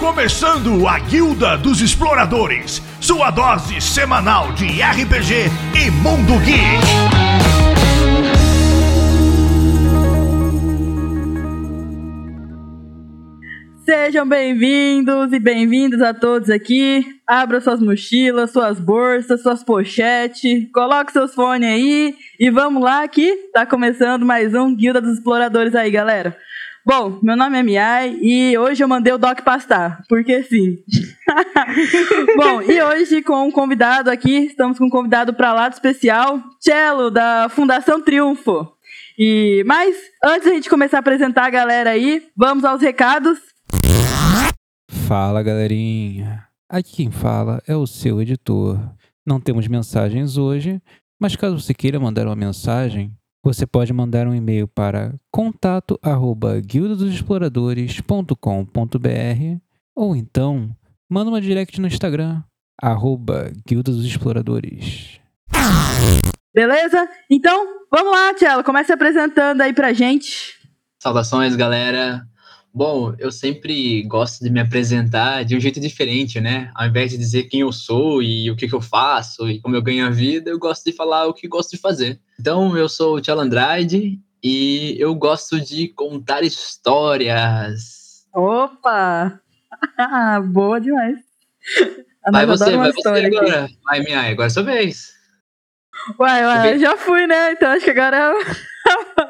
começando a Guilda dos Exploradores, sua dose semanal de RPG e Mundo Geek. Sejam bem-vindos e bem-vindas a todos aqui. Abra suas mochilas, suas bolsas, suas pochetes, coloque seus fones aí e vamos lá que tá começando mais um Guilda dos Exploradores aí, galera. Bom, meu nome é Miai e hoje eu mandei o Doc pastar, porque sim. Bom, e hoje com um convidado aqui, estamos com um convidado para lá especial, Cello, da Fundação Triunfo. E, mas, antes da gente começar a apresentar a galera aí, vamos aos recados. Fala galerinha, aqui quem fala é o seu editor. Não temos mensagens hoje, mas caso você queira mandar uma mensagem, você pode mandar um e-mail para contato@guildadosexploradores.com.br ou então manda uma direct no Instagram arroba Guilda dos Exploradores. Beleza? Então, vamos lá, Tchelo, comece apresentando aí pra gente. Saudações, galera. Bom, eu sempre gosto de me apresentar de um jeito diferente, né? Ao invés de dizer quem eu sou e o que, que eu faço e como eu ganho a vida, eu gosto de falar o que gosto de fazer. Então, eu sou o Tchelo Andrade e eu gosto de contar histórias. Opa! Boa demais. Vai você, vai você aqui. agora. Vai, minha, agora é sua vez. Uai, uai, já fui, né? Então acho que agora é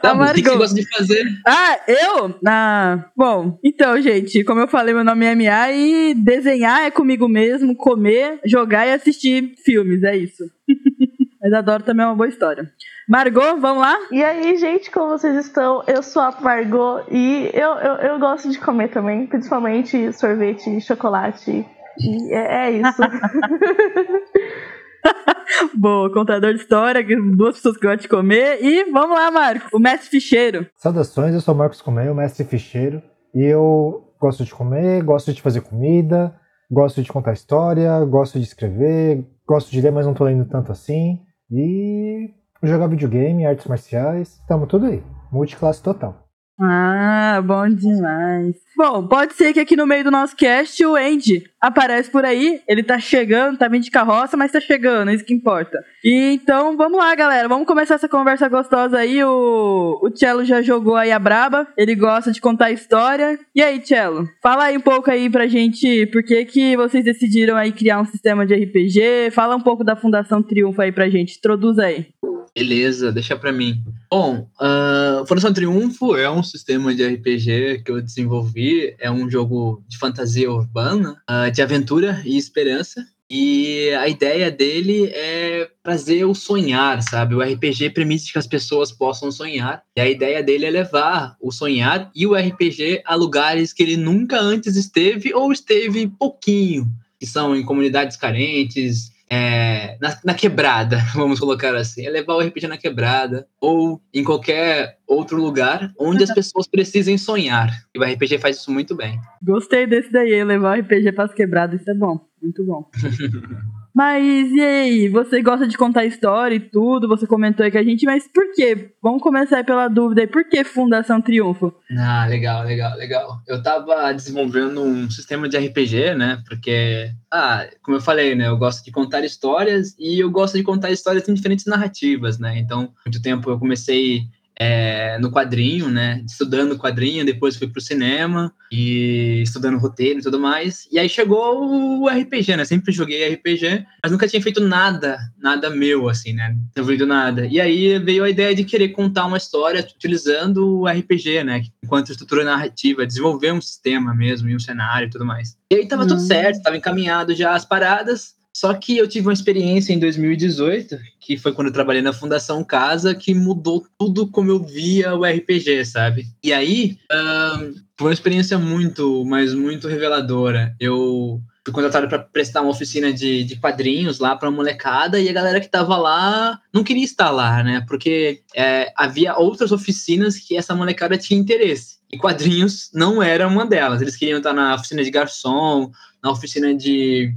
Tá, mas o que, você Margot. gosta de fazer? Ah, eu? Ah, bom, então, gente, como eu falei, meu nome é MA e desenhar é comigo mesmo, comer, jogar e assistir filmes, é isso. Mas adoro também uma boa história. Margot, vamos lá? E aí, gente, como vocês estão? Eu sou a Margot e eu, eu, eu gosto de comer também, principalmente sorvete e chocolate. E é, é isso. Boa, contador de história, duas pessoas que gostam de comer. E vamos lá, Marco, o mestre ficheiro. Saudações, eu sou Marcos Comeu, mestre ficheiro, e eu gosto de comer, gosto de fazer comida, gosto de contar história, gosto de escrever, gosto de ler, mas não tô lendo tanto assim, e jogar videogame, artes marciais, tamo tudo aí, multiclasse total. Ah, bom demais. Bom, pode ser que aqui no meio do nosso cast o Andy aparece por aí. Ele tá chegando, tá vindo de carroça, mas tá chegando, é isso que importa. E então, vamos lá, galera. Vamos começar essa conversa gostosa aí. O, o Cello já jogou aí a braba. Ele gosta de contar história. E aí, Cello? Fala aí um pouco aí pra gente por que, que vocês decidiram aí criar um sistema de RPG. Fala um pouco da Fundação Triunfo aí pra gente. Introduz aí. Beleza, deixa pra mim. Bom, a Fundação Triunfo é um sistema de RPG que eu desenvolvi. É um jogo de fantasia urbana, ah, de aventura e esperança. E a ideia dele é trazer o sonhar, sabe? O RPG permite que as pessoas possam sonhar. E a ideia dele é levar o sonhar e o RPG a lugares que ele nunca antes esteve ou esteve pouquinho, que são em comunidades carentes, é, na, na quebrada, vamos colocar assim. É levar o RPG na quebrada ou em qualquer outro lugar onde as pessoas precisem sonhar. E o RPG faz isso muito bem. Gostei desse daí, levar o RPG pras quebradas, isso é bom, muito bom. mas e aí, você gosta de contar história e tudo, você comentou aí com a gente, mas por quê? Vamos começar pela dúvida aí, por que Fundação Triunfo? Ah, legal, legal, legal. Eu tava desenvolvendo um sistema de RPG, né? Porque, ah, como eu falei, né? Eu gosto de contar histórias e eu gosto de contar histórias em diferentes narrativas, né? Então, muito tempo eu comecei é, no quadrinho, né? Estudando quadrinho, depois fui pro cinema e estudando roteiro e tudo mais. E aí chegou o RPG, né? Sempre joguei RPG, mas nunca tinha feito nada, nada meu, assim, né? Desenvolvido nada. E aí veio a ideia de querer contar uma história utilizando o RPG, né? Enquanto estrutura narrativa, desenvolver um sistema mesmo e um cenário e tudo mais. E aí tava tudo Hum. certo, tava encaminhado já as paradas. Só que eu tive uma experiência em 2018, que foi quando eu trabalhei na Fundação Casa, que mudou tudo como eu via o RPG, sabe? E aí, foi uma experiência muito, mas muito reveladora. Eu fui contratado para prestar uma oficina de, de quadrinhos lá para molecada e a galera que tava lá não queria estar lá, né? Porque é, havia outras oficinas que essa molecada tinha interesse. E quadrinhos não era uma delas. Eles queriam estar na oficina de garçom, na oficina de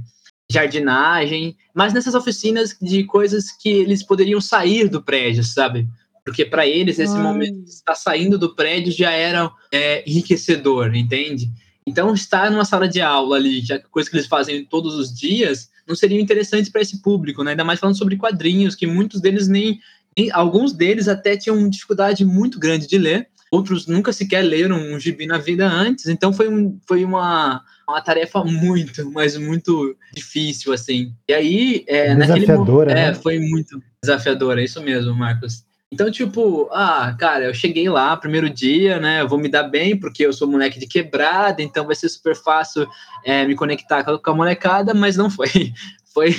jardinagem, mas nessas oficinas de coisas que eles poderiam sair do prédio, sabe? Porque para eles esse Ai. momento de estar saindo do prédio já era é, enriquecedor, entende? Então, estar numa sala de aula ali, já coisa que eles fazem todos os dias, não seria interessante para esse público, né? Ainda mais falando sobre quadrinhos, que muitos deles nem, nem. Alguns deles até tinham dificuldade muito grande de ler, outros nunca sequer leram um gibi na vida antes, então foi, um, foi uma, uma tarefa muito, mas muito difícil, assim. E aí, é, naquele momento, é, né? foi muito desafiadora, é isso mesmo, Marcos. Então, tipo, ah, cara, eu cheguei lá, primeiro dia, né? Eu vou me dar bem, porque eu sou moleque de quebrada, então vai ser super fácil é, me conectar com a molecada, mas não foi. Foi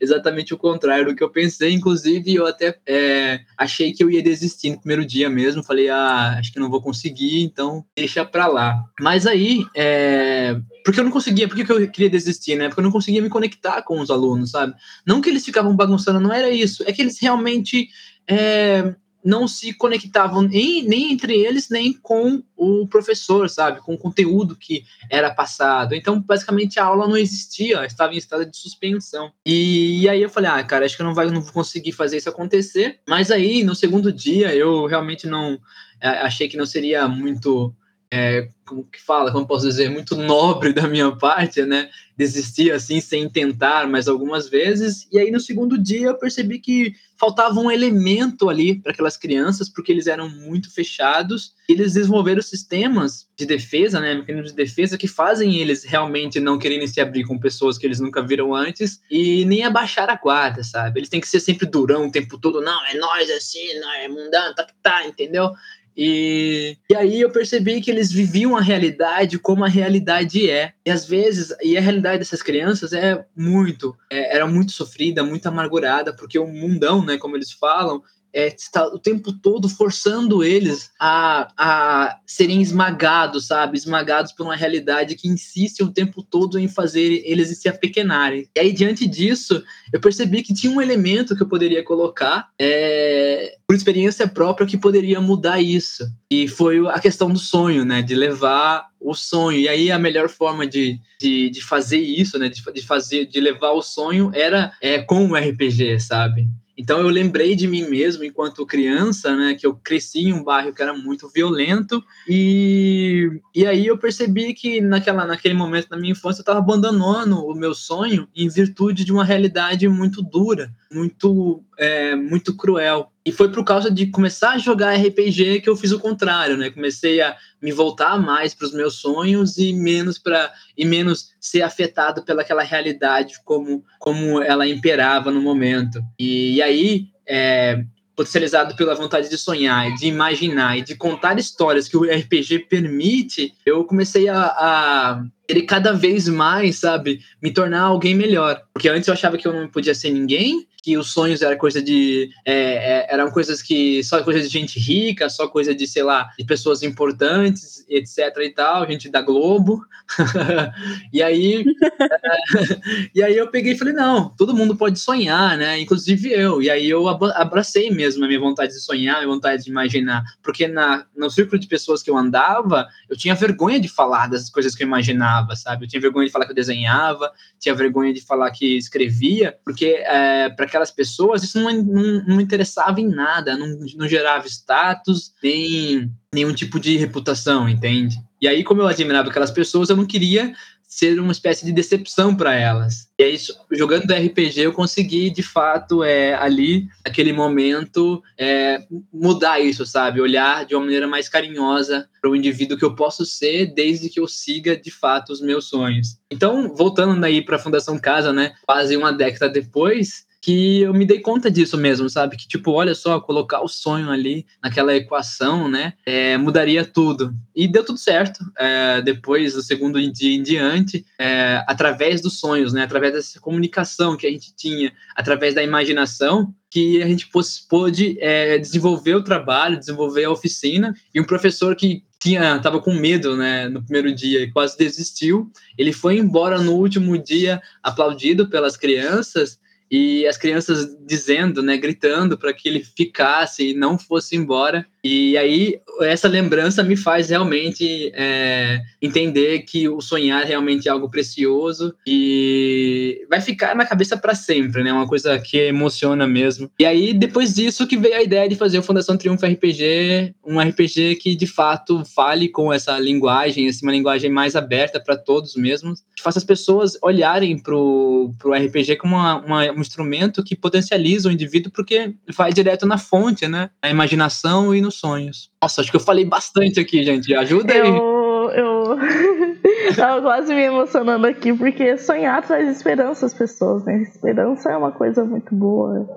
exatamente o contrário do que eu pensei. Inclusive, eu até é, achei que eu ia desistir no primeiro dia mesmo. Falei, ah, acho que não vou conseguir, então deixa pra lá. Mas aí, é, porque eu não conseguia, por que eu queria desistir, né? Porque eu não conseguia me conectar com os alunos, sabe? Não que eles ficavam bagunçando, não era isso. É que eles realmente é, não se conectavam nem, nem entre eles, nem com o professor, sabe? Com o conteúdo que era passado. Então, basicamente, a aula não existia, estava em estado de suspensão. E, e aí eu falei, ah, cara, acho que eu não, vai, não vou conseguir fazer isso acontecer. Mas aí, no segundo dia, eu realmente não é, achei que não seria muito é, como que fala, como posso dizer, muito nobre da minha parte, né? Desistir assim sem tentar mais algumas vezes. E aí no segundo dia eu percebi que faltava um elemento ali para aquelas crianças, porque eles eram muito fechados. Eles desenvolveram sistemas de defesa, né? Mecanismos de defesa que fazem eles realmente não quererem se abrir com pessoas que eles nunca viram antes e nem abaixar a guarda, sabe? Eles têm que ser sempre durão o tempo todo. Não, é nós assim, não é mundano, tá que tá, entendeu? E, e aí eu percebi que eles viviam a realidade como a realidade é. E às vezes, e a realidade dessas crianças é muito, é, era muito sofrida, muito amargurada, porque o mundão, né, como eles falam, é, está o tempo todo forçando eles a, a serem esmagados, sabe? Esmagados por uma realidade que insiste o tempo todo em fazer eles se apequenarem. E aí, diante disso, eu percebi que tinha um elemento que eu poderia colocar, é, por experiência própria, que poderia mudar isso. E foi a questão do sonho, né? De levar o sonho. E aí a melhor forma de, de, de fazer isso, né? De, de, fazer, de levar o sonho era é, com o RPG, sabe? Então eu lembrei de mim mesmo enquanto criança, né, que eu cresci em um bairro que era muito violento e, e aí eu percebi que naquela, naquele momento da minha infância eu estava abandonando o meu sonho em virtude de uma realidade muito dura, muito é, muito cruel. E foi por causa de começar a jogar RPG que eu fiz o contrário, né? Comecei a me voltar mais para os meus sonhos e menos para e menos ser afetado pelaquela realidade como como ela imperava no momento. E, e aí é, potencializado pela vontade de sonhar, de imaginar e de contar histórias que o RPG permite, eu comecei a, a ele cada vez mais, sabe, me tornar alguém melhor. Porque antes eu achava que eu não podia ser ninguém, que os sonhos eram coisa de. É, é, eram coisas que. só coisa de gente rica, só coisa de, sei lá, de pessoas importantes, etc e tal, gente da Globo. e aí. é, e aí eu peguei e falei, não, todo mundo pode sonhar, né? Inclusive eu. E aí eu abracei mesmo a minha vontade de sonhar, a minha vontade de imaginar. Porque na, no círculo de pessoas que eu andava, eu tinha vergonha de falar das coisas que eu imaginava desenhava, sabe? Eu tinha vergonha de falar que eu desenhava, tinha vergonha de falar que escrevia, porque é, para aquelas pessoas isso não, não, não, interessava em nada, não, não gerava status, nem nenhum tipo de reputação, entende? E aí, como eu admirava aquelas pessoas, eu não queria ser uma espécie de decepção para elas. E aí, jogando RPG, eu consegui, de fato, é, ali, naquele momento, é, mudar isso, sabe? Olhar de uma maneira mais carinhosa para o indivíduo que eu posso ser, desde que eu siga, de fato, os meus sonhos. Então, voltando aí para a Fundação Casa, né? Quase uma década depois, que eu me dei conta disso mesmo, sabe? Que, tipo, olha só, colocar o sonho ali naquela equação, né? É, mudaria tudo. E deu tudo certo. É, depois do segundo dia em diante, é, através dos sonhos, né? Através dessa comunicação que a gente tinha, através da imaginação, que a gente pôde é, desenvolver o trabalho, desenvolver a oficina. E um professor que tinha tava com medo, né, no primeiro dia e quase desistiu. Ele foi embora no último dia aplaudido pelas crianças e as crianças dizendo, né, gritando para que ele ficasse e não fosse embora. E aí essa lembrança me faz realmente é, entender que o sonhar realmente é algo precioso e vai ficar na cabeça para sempre, né? Uma coisa que emociona mesmo. E aí depois disso que veio a ideia de fazer o Fundação Triunfo RPG, um RPG que de fato fale com essa linguagem, assim, uma linguagem mais aberta para todos mesmos, que faça as pessoas olharem pro, pro RPG como uma, uma, um instrumento que potencializa o indivíduo porque vai direto na fonte, né? Na imaginação e no sonhos. Nossa, acho que eu falei bastante aqui, gente. Ajuda aí. Eu, eu quase me emocionando aqui, porque sonhar traz esperança às pessoas, né? Esperança é uma coisa muito boa,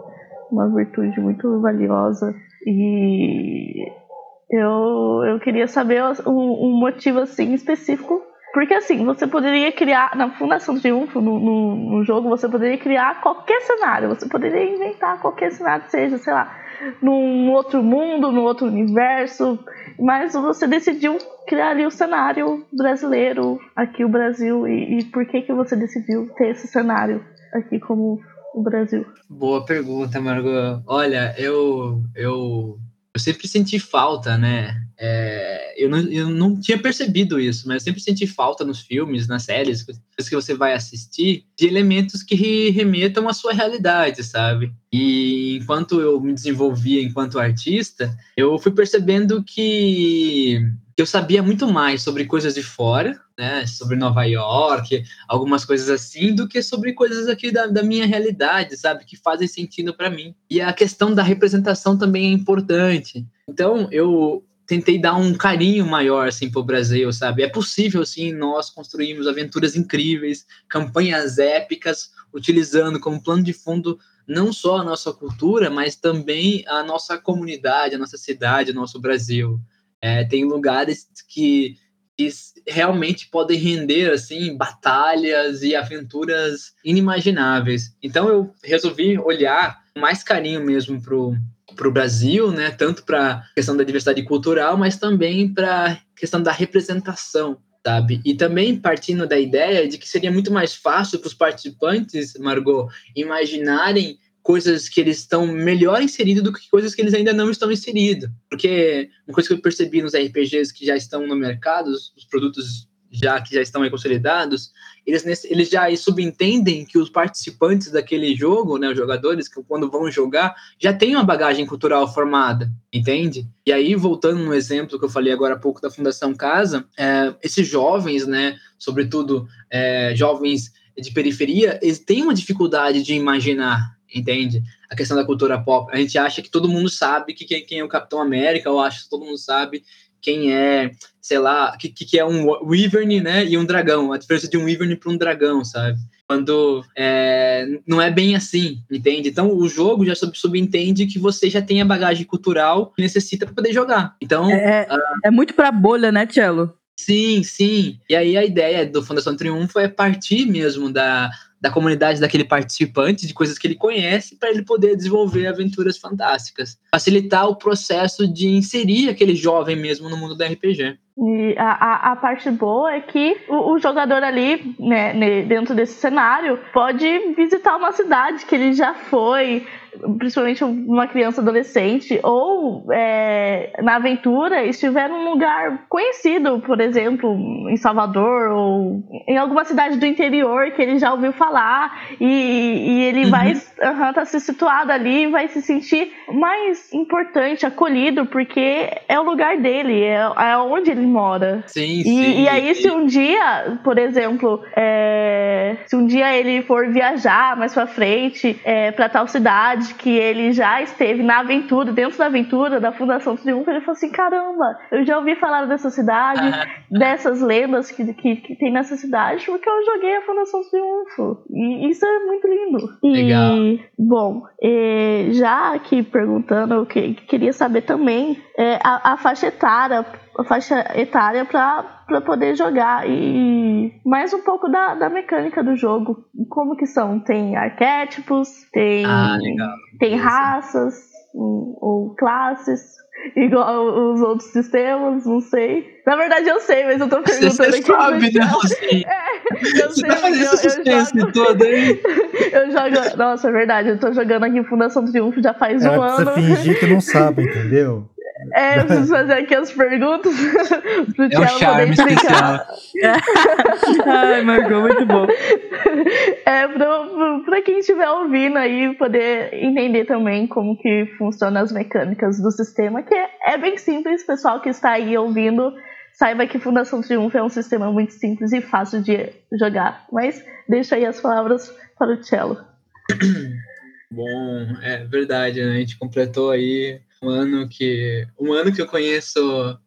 uma virtude muito valiosa. E eu, eu queria saber um, um motivo assim específico porque assim, você poderia criar, na Fundação Triunfo, no, no, no, jogo, você poderia criar qualquer cenário, você poderia inventar qualquer cenário, seja, sei lá, num outro mundo, num outro universo, mas você decidiu criar ali o cenário brasileiro, aqui o Brasil, e, e por que que você decidiu ter esse cenário aqui como o Brasil? Boa pergunta, Margot. Olha, eu, eu, eu sempre senti falta, né? É, eu, não, eu não tinha percebido isso, mas eu sempre senti falta nos filmes, nas séries, que você vai assistir, de elementos que remetam à sua realidade, sabe? E enquanto eu me desenvolvia enquanto artista, eu fui percebendo que eu sabia muito mais sobre coisas de fora, né, sobre Nova York, algumas coisas assim, do que sobre coisas aqui da, da minha realidade, sabe, que fazem sentido para mim. E a questão da representação também é importante. Então, eu tentei dar um carinho maior assim para o Brasil, sabe? É possível sim nós construirmos aventuras incríveis, campanhas épicas, utilizando como plano de fundo não só a nossa cultura, mas também a nossa comunidade, a nossa cidade, o nosso Brasil. É, tem lugares que, que realmente podem render assim batalhas e aventuras inimagináveis. Então eu resolvi olhar com mais carinho mesmo pro para o Brasil, né? Tanto para questão da diversidade cultural, mas também para questão da representação, sabe? E também partindo da ideia de que seria muito mais fácil para os participantes, Margot, imaginarem coisas que eles estão melhor inseridos do que coisas que eles ainda não estão inseridos. Porque uma coisa que eu percebi nos RPGs que já estão no mercado, os produtos já que já estão aí consolidados, eles, eles já subentendem que os participantes daquele jogo, né, os jogadores, que quando vão jogar, já têm uma bagagem cultural formada, entende? E aí, voltando no exemplo que eu falei agora há pouco da Fundação Casa, é, esses jovens, né, sobretudo é, jovens de periferia, eles têm uma dificuldade de imaginar, entende? A questão da cultura pop. A gente acha que todo mundo sabe que quem, quem é o Capitão América, ou acha que todo mundo sabe quem é, sei lá, que, que é um wyvern, né, e um dragão, a diferença de um wyvern para um dragão, sabe? Quando é, não é bem assim, entende? Então o jogo já sub subentende que você já tem a bagagem cultural que necessita para poder jogar. Então é, uh, é muito para bolha, né, Cello? Sim, sim. E aí a ideia do Fundação Triunfo é partir mesmo da, da comunidade daquele participante, de coisas que ele conhece, para ele poder desenvolver aventuras fantásticas. Facilitar o processo de inserir aquele jovem mesmo no mundo do RPG. E a, a, a, parte boa é que o, o jogador ali, né, dentro desse cenário, pode visitar uma cidade que ele já foi, principalmente uma criança adolescente, ou é, na aventura estiver num lugar conhecido, por exemplo, em Salvador, ou em alguma cidade do interior que ele já ouviu falar, e, e ele uhum. vai estar tá se situado ali vai se sentir mais importante, acolhido, porque é o lugar dele, é, é onde ele mora. Sim, e, sim. E aí, se um dia, por exemplo, é, se um dia ele for viajar mais pra frente é, para tal cidade, que ele já esteve na aventura, dentro da aventura da Fundação Triunfo, ele falou assim: caramba, eu já ouvi falar dessa cidade, dessas lendas que, que, que, tem nessa cidade, porque eu joguei a Fundação Triunfo. E isso é muito lindo. Legal. E, bom, é, já aqui perguntando, eu que, queria saber também é, a, a faixa etária faixa etária para poder jogar e mais um pouco da, da mecânica do jogo. Como que são? Tem arquétipos, tem, ah, tem raças ou, ou classes igual os outros sistemas, não sei. Na verdade eu sei, mas eu tô perguntando Você aqui. Sabe, né? Assim. É, eu Você sei, tá fazendo esse suspense todo aí? Eu jogo. Nossa, é verdade. Eu tô jogando aqui Fundação Triunfo já faz um Ela ano. precisa fingir que não sabe, entendeu? É, eu preciso fazer aqui as perguntas pro É um charme explicar. especial. Ai, Margot, muito bom. É, pra quem estiver ouvindo aí, poder entender também como que funcionam as mecânicas do sistema, que é, é bem simples, pessoal que está aí ouvindo, saiba que Fundação Triunfo é um sistema muito simples e fácil de jogar. Mas deixa aí as palavras para o Cello. Bom, é verdade, né? A gente completou aí um ano que um ano que eu conheço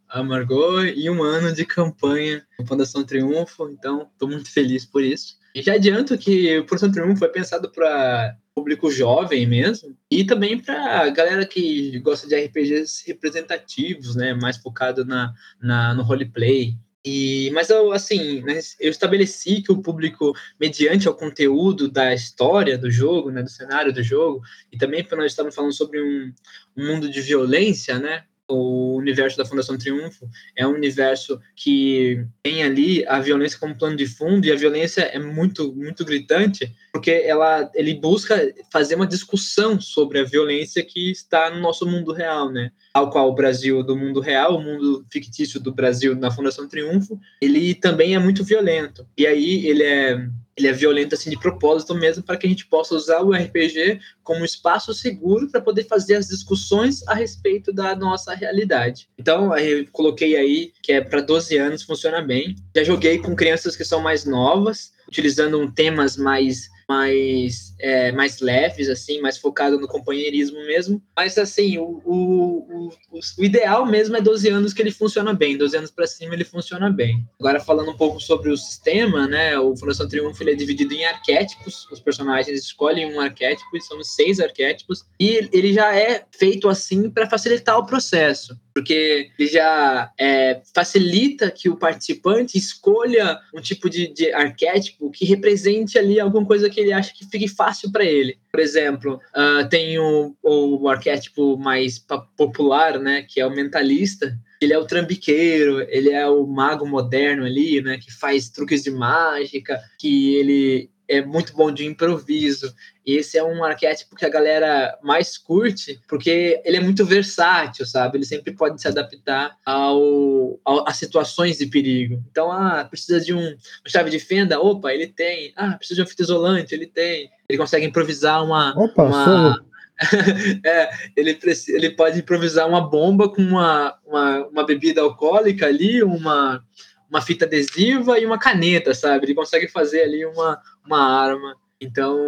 a Margot e um ano de campanha com Fundação Triunfo, então estou muito feliz por isso. E já adianto que o Fundação Triunfo foi pensado para público jovem mesmo e também para galera que gosta de RPGs representativos, né, mais focado na, na no roleplay. E, mas eu, assim, né, eu estabeleci que o público, mediante o conteúdo da história do jogo, né, do cenário do jogo, e também porque nós estamos falando sobre um, um mundo de violência, né, o universo da Fundação Triunfo é um universo que tem ali a violência como plano de fundo e a violência é muito muito gritante porque ela ele busca fazer uma discussão sobre a violência que está no nosso mundo real, né? Ao qual o Brasil do mundo real, o mundo fictício do Brasil na Fundação Triunfo, ele também é muito violento. E aí ele é ele é violento assim de propósito mesmo para que a gente possa usar o RPG como um espaço seguro para poder fazer as discussões a respeito da nossa realidade. Então, eu coloquei aí que é para 12 anos, funciona bem. Já joguei com crianças que são mais novas, utilizando temas mais mais, é, mais leves, assim, mais focado no companheirismo mesmo. Mas, assim, o, o, o, o ideal mesmo é 12 anos que ele funciona bem. 12 anos para cima ele funciona bem. Agora, falando um pouco sobre o sistema, né? O Fundação Triunfo ele é dividido em arquétipos. Os personagens escolhem um arquétipo e são seis arquétipos. E ele já é feito assim para facilitar o processo porque ele já é, facilita que o participante escolha um tipo de, de, arquétipo que represente ali alguma coisa que ele acha que fique fácil para ele. Por exemplo, uh, tem o, o, arquétipo mais popular, né, que é o mentalista. Ele é o trambiqueiro, ele é o mago moderno ali, né, que faz truques de mágica, que ele é muito bom de improviso. E esse é um arquétipo que a galera mais curte, porque ele é muito versátil, sabe? Ele sempre pode se adaptar ao, ao a situações de perigo. Então, ah, precisa de um, uma chave de fenda? Opa, ele tem. Ah, precisa de uma fita isolante? Ele tem. Ele consegue improvisar uma. Opa, uma... é, ele, ele pode improvisar uma bomba com uma, uma, uma bebida alcoólica ali, uma, uma fita adesiva e uma caneta, sabe? Ele consegue fazer ali uma, uma arma. Então,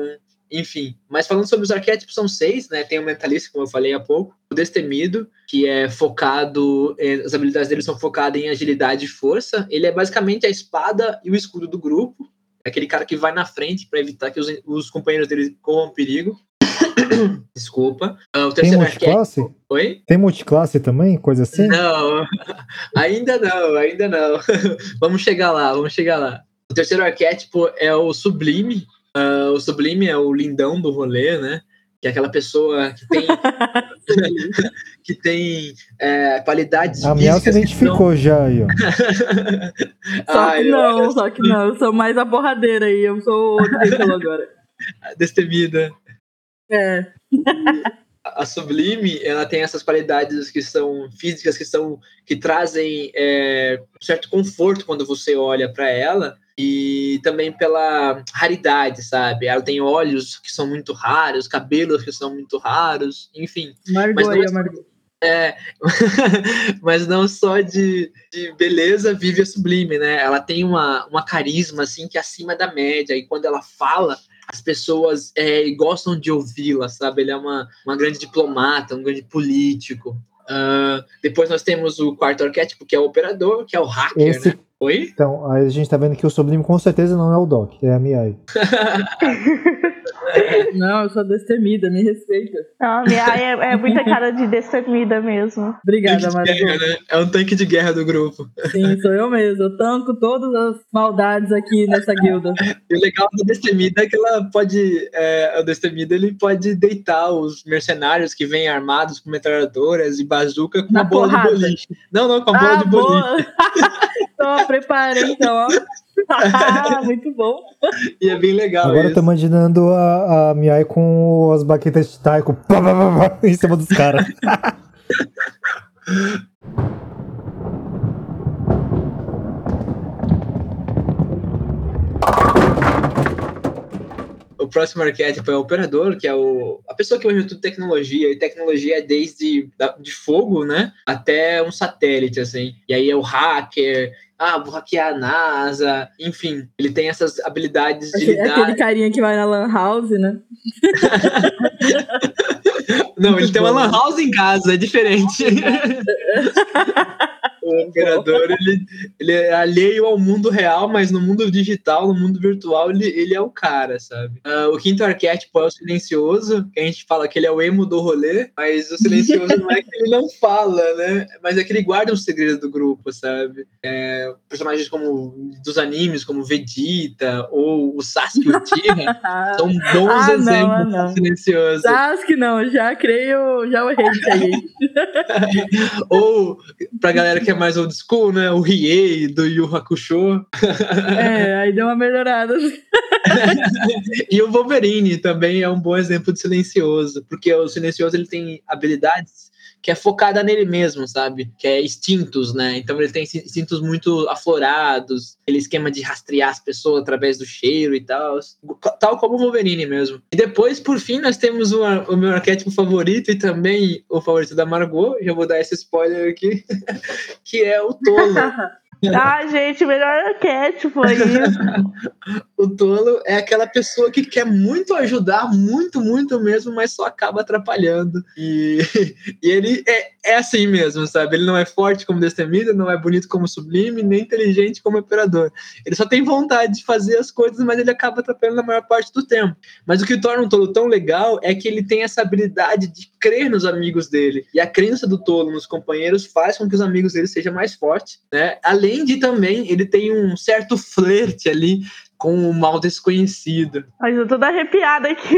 enfim. Mas falando sobre os arquétipos, são seis, né? Tem o mentalista, como eu falei há pouco. O destemido, que é focado... As habilidades dele são focadas em agilidade e força. Ele é basicamente a espada e o escudo do grupo. É aquele cara que vai na frente para evitar que os, os companheiros dele corram perigo. Desculpa. Uh, o Tem terceiro multiclasse? arquétipo... Oi? Tem multiclasse também? Coisa assim? Não, ainda não, ainda não. vamos chegar lá, vamos chegar lá. O terceiro arquétipo é o sublime. Uh, o sublime é o lindão do rolê, né? Que é aquela pessoa que tem, que tem é, qualidades A Miel se identificou já aí, ó. Só Ai, que não, olha só que não. Eu sou mais a borradeira aí. Eu sou outro que falou agora. Destemida. É. a Sublime ela tem essas qualidades que são físicas que são que trazem é, um certo conforto quando você olha para ela e também pela raridade, sabe? Ela tem olhos que são muito raros, cabelos que são muito raros, enfim. Margot Mas não aí, é Margot. É, mas não só de, de beleza vive a Sublime, né? Ela tem uma, uma carisma assim que é acima da média e quando ela fala as pessoas é, gostam de ouvi-la, sabe? Ele é uma, uma grande diplomata, um grande político. Uh, depois nós temos o quarto arquétipo, que é o operador, que é o hacker, Esse- né? Oi? Então, aí a gente tá vendo que o Sublime com certeza não é o Doc, é a Miai. Não, eu sou destemida, me respeita. Não, a minha é, é muita cara de destemida mesmo. Obrigada, Margot. né? É um tanque de guerra do grupo. Sim, sou eu mesmo. Eu tanco todas as maldades aqui nessa guilda. E o legal da Destemida é que ela pode. É, o Destemida ele pode deitar os mercenários que vêm armados com metralhadoras e bazuca com Na uma bola porrada. de boliche. Não, não, com a bola Ah, de boliche. boa! Tô, preparei então, ó. Ah, muito bom. E é bem legal Agora eu isso. tô imaginando a, a Miai com as baquetas de taiko pá, pá, pá, pá, em cima dos caras. O próximo arquétipo é o operador, que é o, a pessoa que manja tudo tecnologia. E tecnologia é desde da- de fogo, né? Até um satélite, assim. E aí é o hacker. Ah, vou hackear a NASA. Enfim, ele tem essas habilidades de Aquele, lidar. aquele carinha que vai na Lan House, né? Não, ele tem uma lan house em casa, é diferente. o operador, ele, ele é alheio ao mundo real, mas no mundo digital, no mundo virtual, ele, ele é o cara, sabe? Ah, o quinto arquétipo é o silencioso, que a gente fala que ele é o emo do rolê, mas o silencioso não é que ele não fala, né? Mas é que ele guarda os segredos do grupo, sabe? É, personagens como dos animes, como Vegeta, ou o Sasuke Tira, são bons Ah, não, exemplos ah, não. do silencioso. Sasuke não, já creio, já o hate aí. Ou, pra galera que é mais old school, né? O Riei do Yu Hakusho. É, aí deu uma melhorada. E o Wolverine também é um bom exemplo de silencioso, porque o silencioso ele tem habilidades que é focada nele mesmo, sabe? Que é instintos, né? Então ele tem instintos muito aflorados, aquele esquema de rastrear as pessoas através do cheiro e tal, tal como o Wolverine mesmo. E depois, por fim, nós temos ar- o meu arquétipo favorito e também o favorito da Margot, já vou dar esse spoiler aqui, que é o tolo. Ah, gente, melhor arquétipo aí. O tolo é aquela pessoa que quer muito ajudar, muito, muito mesmo, mas só acaba atrapalhando. E, e ele é, é assim mesmo, sabe? Ele não é forte como Destemida, não é bonito como Sublime, nem inteligente como Imperador. Ele só tem vontade de fazer as coisas, mas ele acaba atrapalhando na maior parte do tempo. Mas o que torna o tolo tão legal é que ele tem essa habilidade de crer nos amigos dele. E a crença do tolo nos companheiros faz com que os amigos dele sejam mais fortes, né? Além de também, ele tem um certo flerte ali com o mal desconhecido. Mas eu tô toda arrepiada aqui.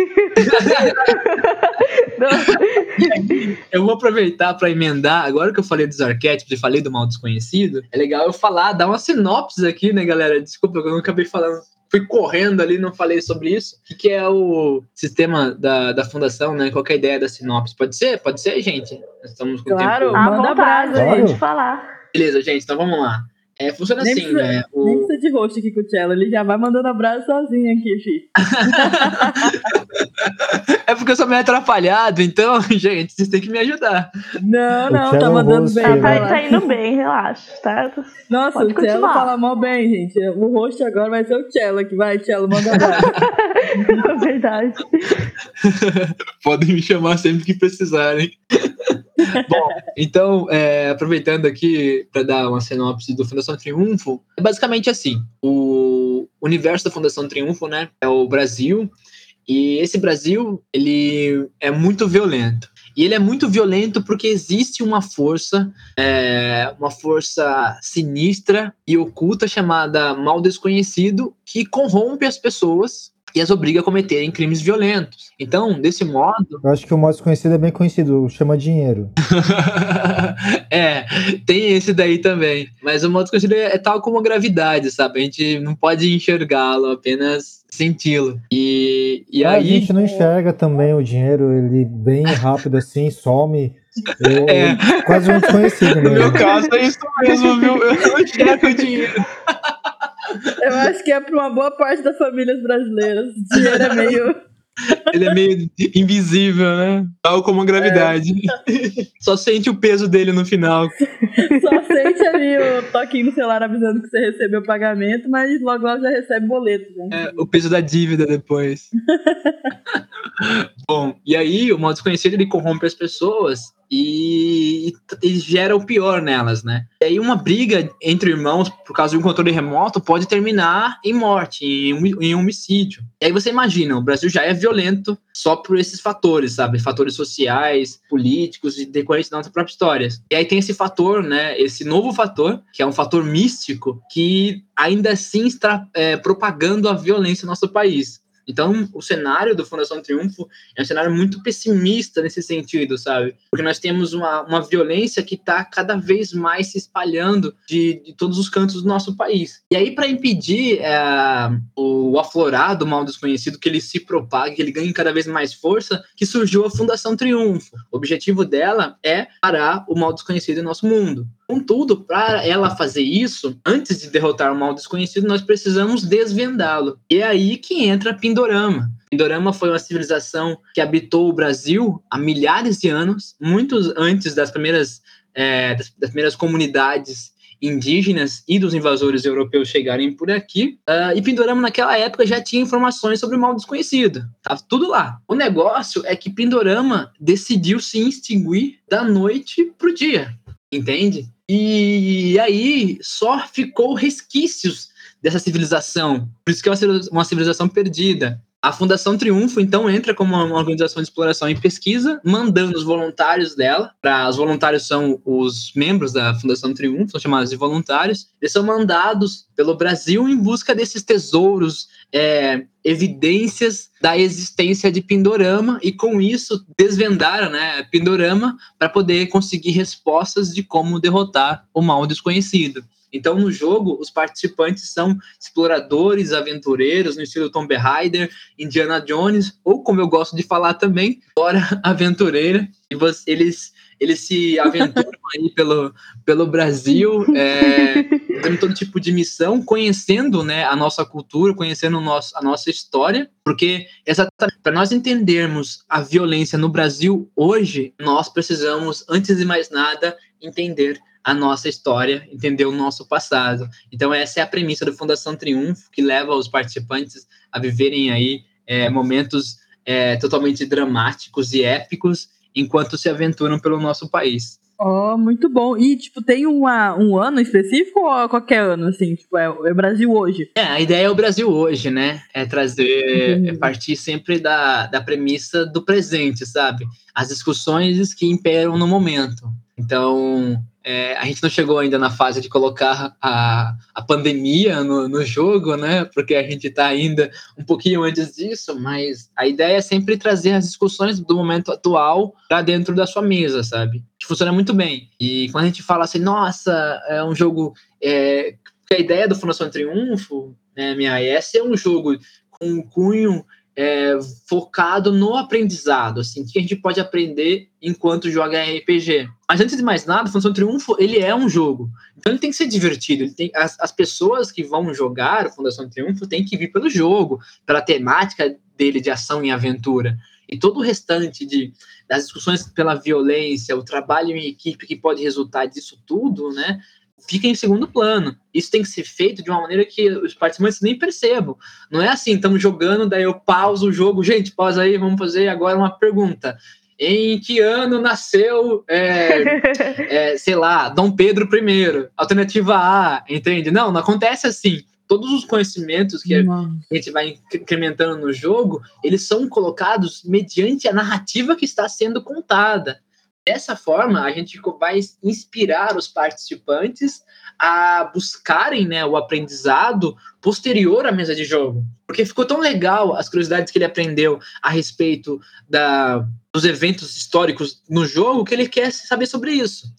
Não. Eu vou aproveitar para emendar, agora que eu falei dos arquétipos e falei do mal desconhecido, é legal eu falar, dar uma sinopse aqui, né, galera? Desculpa, eu não acabei falando. Fui correndo ali, não falei sobre isso. O que, é o sistema da, da fundação, né? Qual que é a ideia da sinopse? Pode ser? Pode ser, gente? Nós estamos com Claro. tempo. Manda vontade, brasa aí. pode falar. Beleza, gente, então vamos lá. É, funciona Nem assim, precisa- né? Nem O... precisa de rosto aqui com o Cello, ele já vai mandando abraço sozinho aqui, fi. é porque eu sou meio atrapalhado, então, gente, vocês têm que me ajudar. Não, não, tá mandando rosto, bem. Tá, vai tá, lá. tá indo bem, relaxa, tá? Nossa, Pode o Cello continuar. fala mal bem, gente. O host agora vai ser o Cello aqui. Vai, Cello, manda abraço. É verdade. Podem me chamar sempre que precisarem. Bom, então, é, aproveitando aqui para dar uma sinopse do Fundação Triunfo, é basicamente assim: o universo da Fundação Triunfo, né, é o Brasil, e esse Brasil ele é muito violento. E ele é muito violento porque existe uma força, é, uma força sinistra e oculta chamada Mal Desconhecido, que corrompe as pessoas e as obriga a cometerem crimes violentos. Então, desse modo, Eu acho que o modo desconhecido é bem conhecido, chama dinheiro. é, tem esse daí também. Mas o modo desconhecido é, é tal como a gravidade, sabe? A gente não pode enxergá-lo, apenas senti-lo. E, e Ah, aí. A gente não enxerga também o dinheiro, ele bem rápido assim, some. Eu, É. quase um desconhecido No meu mesmo. caso é isso mesmo, viu? Eu não enxergo o dinheiro. Eu acho que é pra uma boa parte das famílias brasileiras. O dinheiro é meio. Ele é meio invisível, né? Tal como a gravidade. Só sente o peso dele no final. Só sente ali o toquinho no celular avisando que você recebeu o pagamento, mas logo logo já recebe boleto. Né? É, o peso da dívida depois. Bom, e aí o modo desconhecido ele corrompe as pessoas e, e gera o pior nelas, né? E aí uma briga entre irmãos por causa de um controle remoto pode terminar em morte, em, em homicídio. E aí você imagina, o Brasil já é violento só por esses fatores, sabe? Fatores sociais, políticos e decorrentes da nossa própria história. E aí tem esse fator, né? Esse novo fator, que é um fator místico, que ainda assim está é, propagando a violência no nosso país. Então, o cenário do Fundação Triunfo é um cenário muito pessimista nesse sentido, sabe? Porque nós temos uma, uma violência que está cada vez mais se espalhando de, de todos os cantos do nosso país. E aí, para impedir é, o aflorar do mal desconhecido, que ele se propague, que ele ganhe cada vez mais força, que surgiu a Fundação Triunfo. O objetivo dela é parar o mal desconhecido em nosso mundo. Contudo, para ela fazer isso, antes de derrotar o mal desconhecido, nós precisamos desvendá-lo. E é aí que entra Pindorama. Pindorama foi uma civilização que habitou o Brasil há milhares de anos, muito antes das primeiras, é, das, das primeiras comunidades indígenas e dos invasores europeus chegarem por aqui. Uh, e Pindorama, naquela época, já tinha informações sobre o mal desconhecido. Tava tudo lá. O negócio é que Pindorama decidiu se extinguir da noite pro dia. Entende? E aí só ficou resquícios dessa civilização. Por isso que é uma civilização perdida. A Fundação Triunfo, então, entra como uma organização de exploração e pesquisa, mandando os voluntários dela, para os voluntários são os membros da Fundação Triunfo, são chamados de voluntários, eles são mandados pelo Brasil em busca desses tesouros, é, evidências da existência de Pindorama, e com isso desvendaram né, Pindorama para poder conseguir respostas de como derrotar o mal desconhecido. Então, no jogo, os participantes são exploradores, aventureiros, no estilo Tomb Raider, Indiana Jones, ou como eu gosto de falar também, Dora Aventureira. E eles, eles se aventuram aí pelo, pelo Brasil, é, tendo todo tipo de missão, conhecendo né, a nossa cultura, conhecendo nosso, a nossa história, porque exatamente para nós entendermos a violência no Brasil hoje, nós precisamos, antes de mais nada, entender a nossa história, entender o nosso passado. Então, essa é a premissa do Fundação Triunfo, que leva os participantes a viverem aí é, momentos é, totalmente dramáticos e épicos enquanto se aventuram pelo nosso país. Oh, muito bom. E, tipo, tem uma, um ano específico ou qualquer ano, assim? Tipo, é, é o Brasil hoje? É, a ideia é o Brasil hoje, né? É trazer, é partir sempre da, da premissa do presente, sabe? As discussões que imperam no momento. Então, é, a gente não chegou ainda na fase de colocar a, a pandemia no, no jogo, né? Porque a gente está ainda um pouquinho antes disso, mas a ideia é sempre trazer as discussões do momento atual para dentro da sua mesa, sabe? Que funciona muito bem. E quando a gente fala assim, nossa, é um jogo. É, a ideia do Fundação Triunfo, né, minha é um jogo com um cunho é, focado no aprendizado, assim, o que a gente pode aprender enquanto joga RPG. Mas antes de mais nada, Função Triunfo, ele é um jogo. Então ele tem que ser divertido. Ele tem, as, as pessoas que vão jogar Fundação Triunfo têm que vir pelo jogo, pela temática dele de ação e aventura. E todo o restante de, das discussões pela violência, o trabalho em equipe que pode resultar disso tudo, né? Fica em segundo plano. Isso tem que ser feito de uma maneira que os participantes nem percebam. Não é assim, estamos jogando, daí eu pauso o jogo. Gente, pausa aí, vamos fazer agora uma pergunta. Em que ano nasceu, é, é, sei lá, Dom Pedro I? Alternativa A, entende? Não, não acontece assim. Todos os conhecimentos que a gente vai incrementando no jogo, eles são colocados mediante a narrativa que está sendo contada. Dessa forma, a gente vai inspirar os participantes a buscarem né, o aprendizado posterior à mesa de jogo. Porque ficou tão legal as curiosidades que ele aprendeu a respeito da, dos eventos históricos no jogo que ele quer saber sobre isso.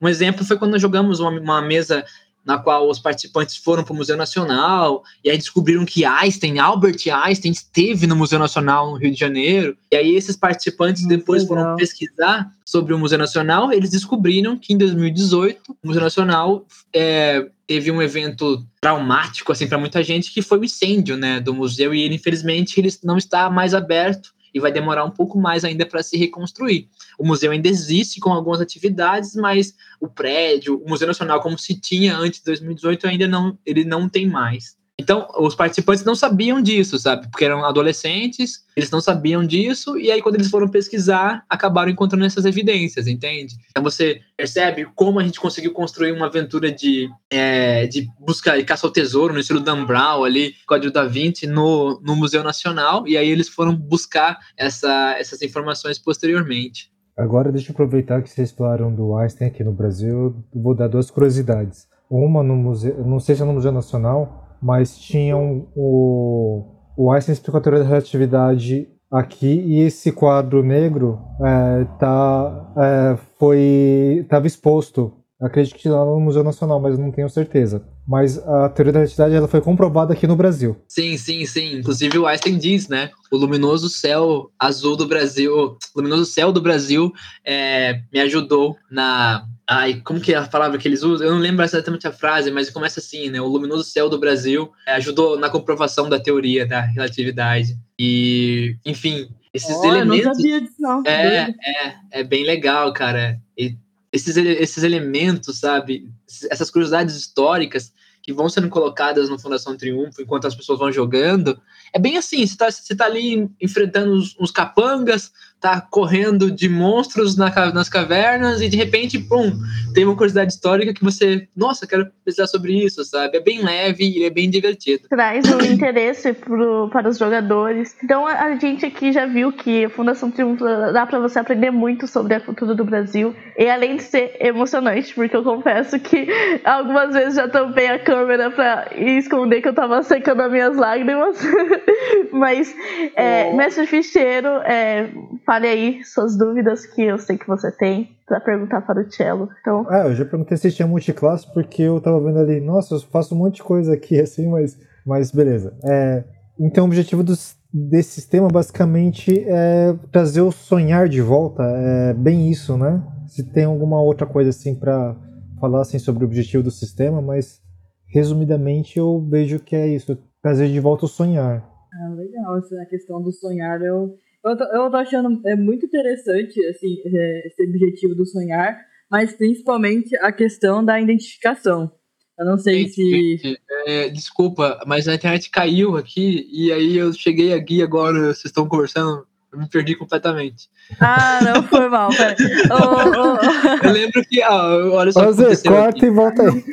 Um exemplo foi quando nós jogamos uma, uma mesa na qual os participantes foram para o Museu Nacional, e aí descobriram que Einstein, Albert Einstein, esteve no Museu Nacional no Rio de Janeiro. E aí esses participantes Muito depois legal. foram pesquisar sobre o Museu Nacional, eles descobriram que em 2018 o Museu Nacional é, teve um evento traumático assim para muita gente, que foi o incêndio, né, do museu, e ele infelizmente ele não está mais aberto e vai demorar um pouco mais ainda para se reconstruir. O museu ainda existe com algumas atividades, mas o prédio, o Museu Nacional como se tinha antes de 2018 ainda não, ele não tem mais. Então, os participantes não sabiam disso, sabe? Porque eram adolescentes, eles não sabiam disso, e aí, quando eles foram pesquisar, acabaram encontrando essas evidências, entende? Então, você percebe como a gente conseguiu construir uma aventura de, é, de busca e caça ao tesouro, no estilo Dan Brown, ali, Código da Vinci, no, no Museu Nacional, e aí eles foram buscar essa, essas informações posteriormente. Agora, deixa eu aproveitar que vocês falaram do Einstein aqui no Brasil, vou dar duas curiosidades. Uma no museu, não sei se é no Museu Nacional, mas tinham o, o Einstein explicou a teoria da relatividade aqui e esse quadro negro é, tá, é, foi estava exposto. Acredito que lá no Museu Nacional mas não tenho certeza. Mas a teoria da relatividade ela foi comprovada aqui no Brasil. Sim sim sim. Inclusive o Einstein diz né o luminoso céu azul do Brasil o luminoso céu do Brasil é, me ajudou na Ai, como que é a palavra que eles usam? Eu não lembro exatamente a frase, mas começa assim, né? O luminoso céu do Brasil é, ajudou na comprovação da teoria da relatividade. E, enfim, esses oh, elementos. Eu não sabia disso, não. É, é, é bem legal, cara. E esses, esses elementos, sabe? Essas curiosidades históricas que vão sendo colocadas no Fundação Triunfo enquanto as pessoas vão jogando. É bem assim, você tá, você tá ali enfrentando uns, uns capangas, tá correndo de monstros na, nas cavernas e de repente, pum, tem uma curiosidade histórica que você, nossa, quero pesquisar sobre isso, sabe? É bem leve e é bem divertido. Traz um interesse pro, para os jogadores. Então a gente aqui já viu que a Fundação Triunfo dá para você aprender muito sobre a cultura do Brasil e além de ser emocionante, porque eu confesso que algumas vezes já tampei a câmera para esconder que eu tava secando as minhas lágrimas. Mas, é, oh. mestre Ficheiro, é, fale aí suas dúvidas que eu sei que você tem para perguntar para o Cello. Então... Ah, eu já perguntei se tinha multiclasse porque eu tava vendo ali, nossa, eu faço um monte de coisa aqui assim, mas, mas beleza. É, então o objetivo dos, desse sistema basicamente é trazer o sonhar de volta, é bem isso, né? Se tem alguma outra coisa assim para falar assim sobre o objetivo do sistema, mas resumidamente eu vejo que é isso, trazer de volta o sonhar. Ah, legal, essa questão do sonhar eu eu tô, eu tô achando é muito interessante assim, é, esse objetivo do sonhar, mas principalmente a questão da identificação. Eu não sei gente, se. Gente, é, desculpa, mas a internet caiu aqui e aí eu cheguei aqui agora, vocês estão conversando, eu me perdi completamente. Ah, não, foi mal, oh, oh, oh. Eu lembro que, ah, olha só. Fazer, corta aqui. e volta aí.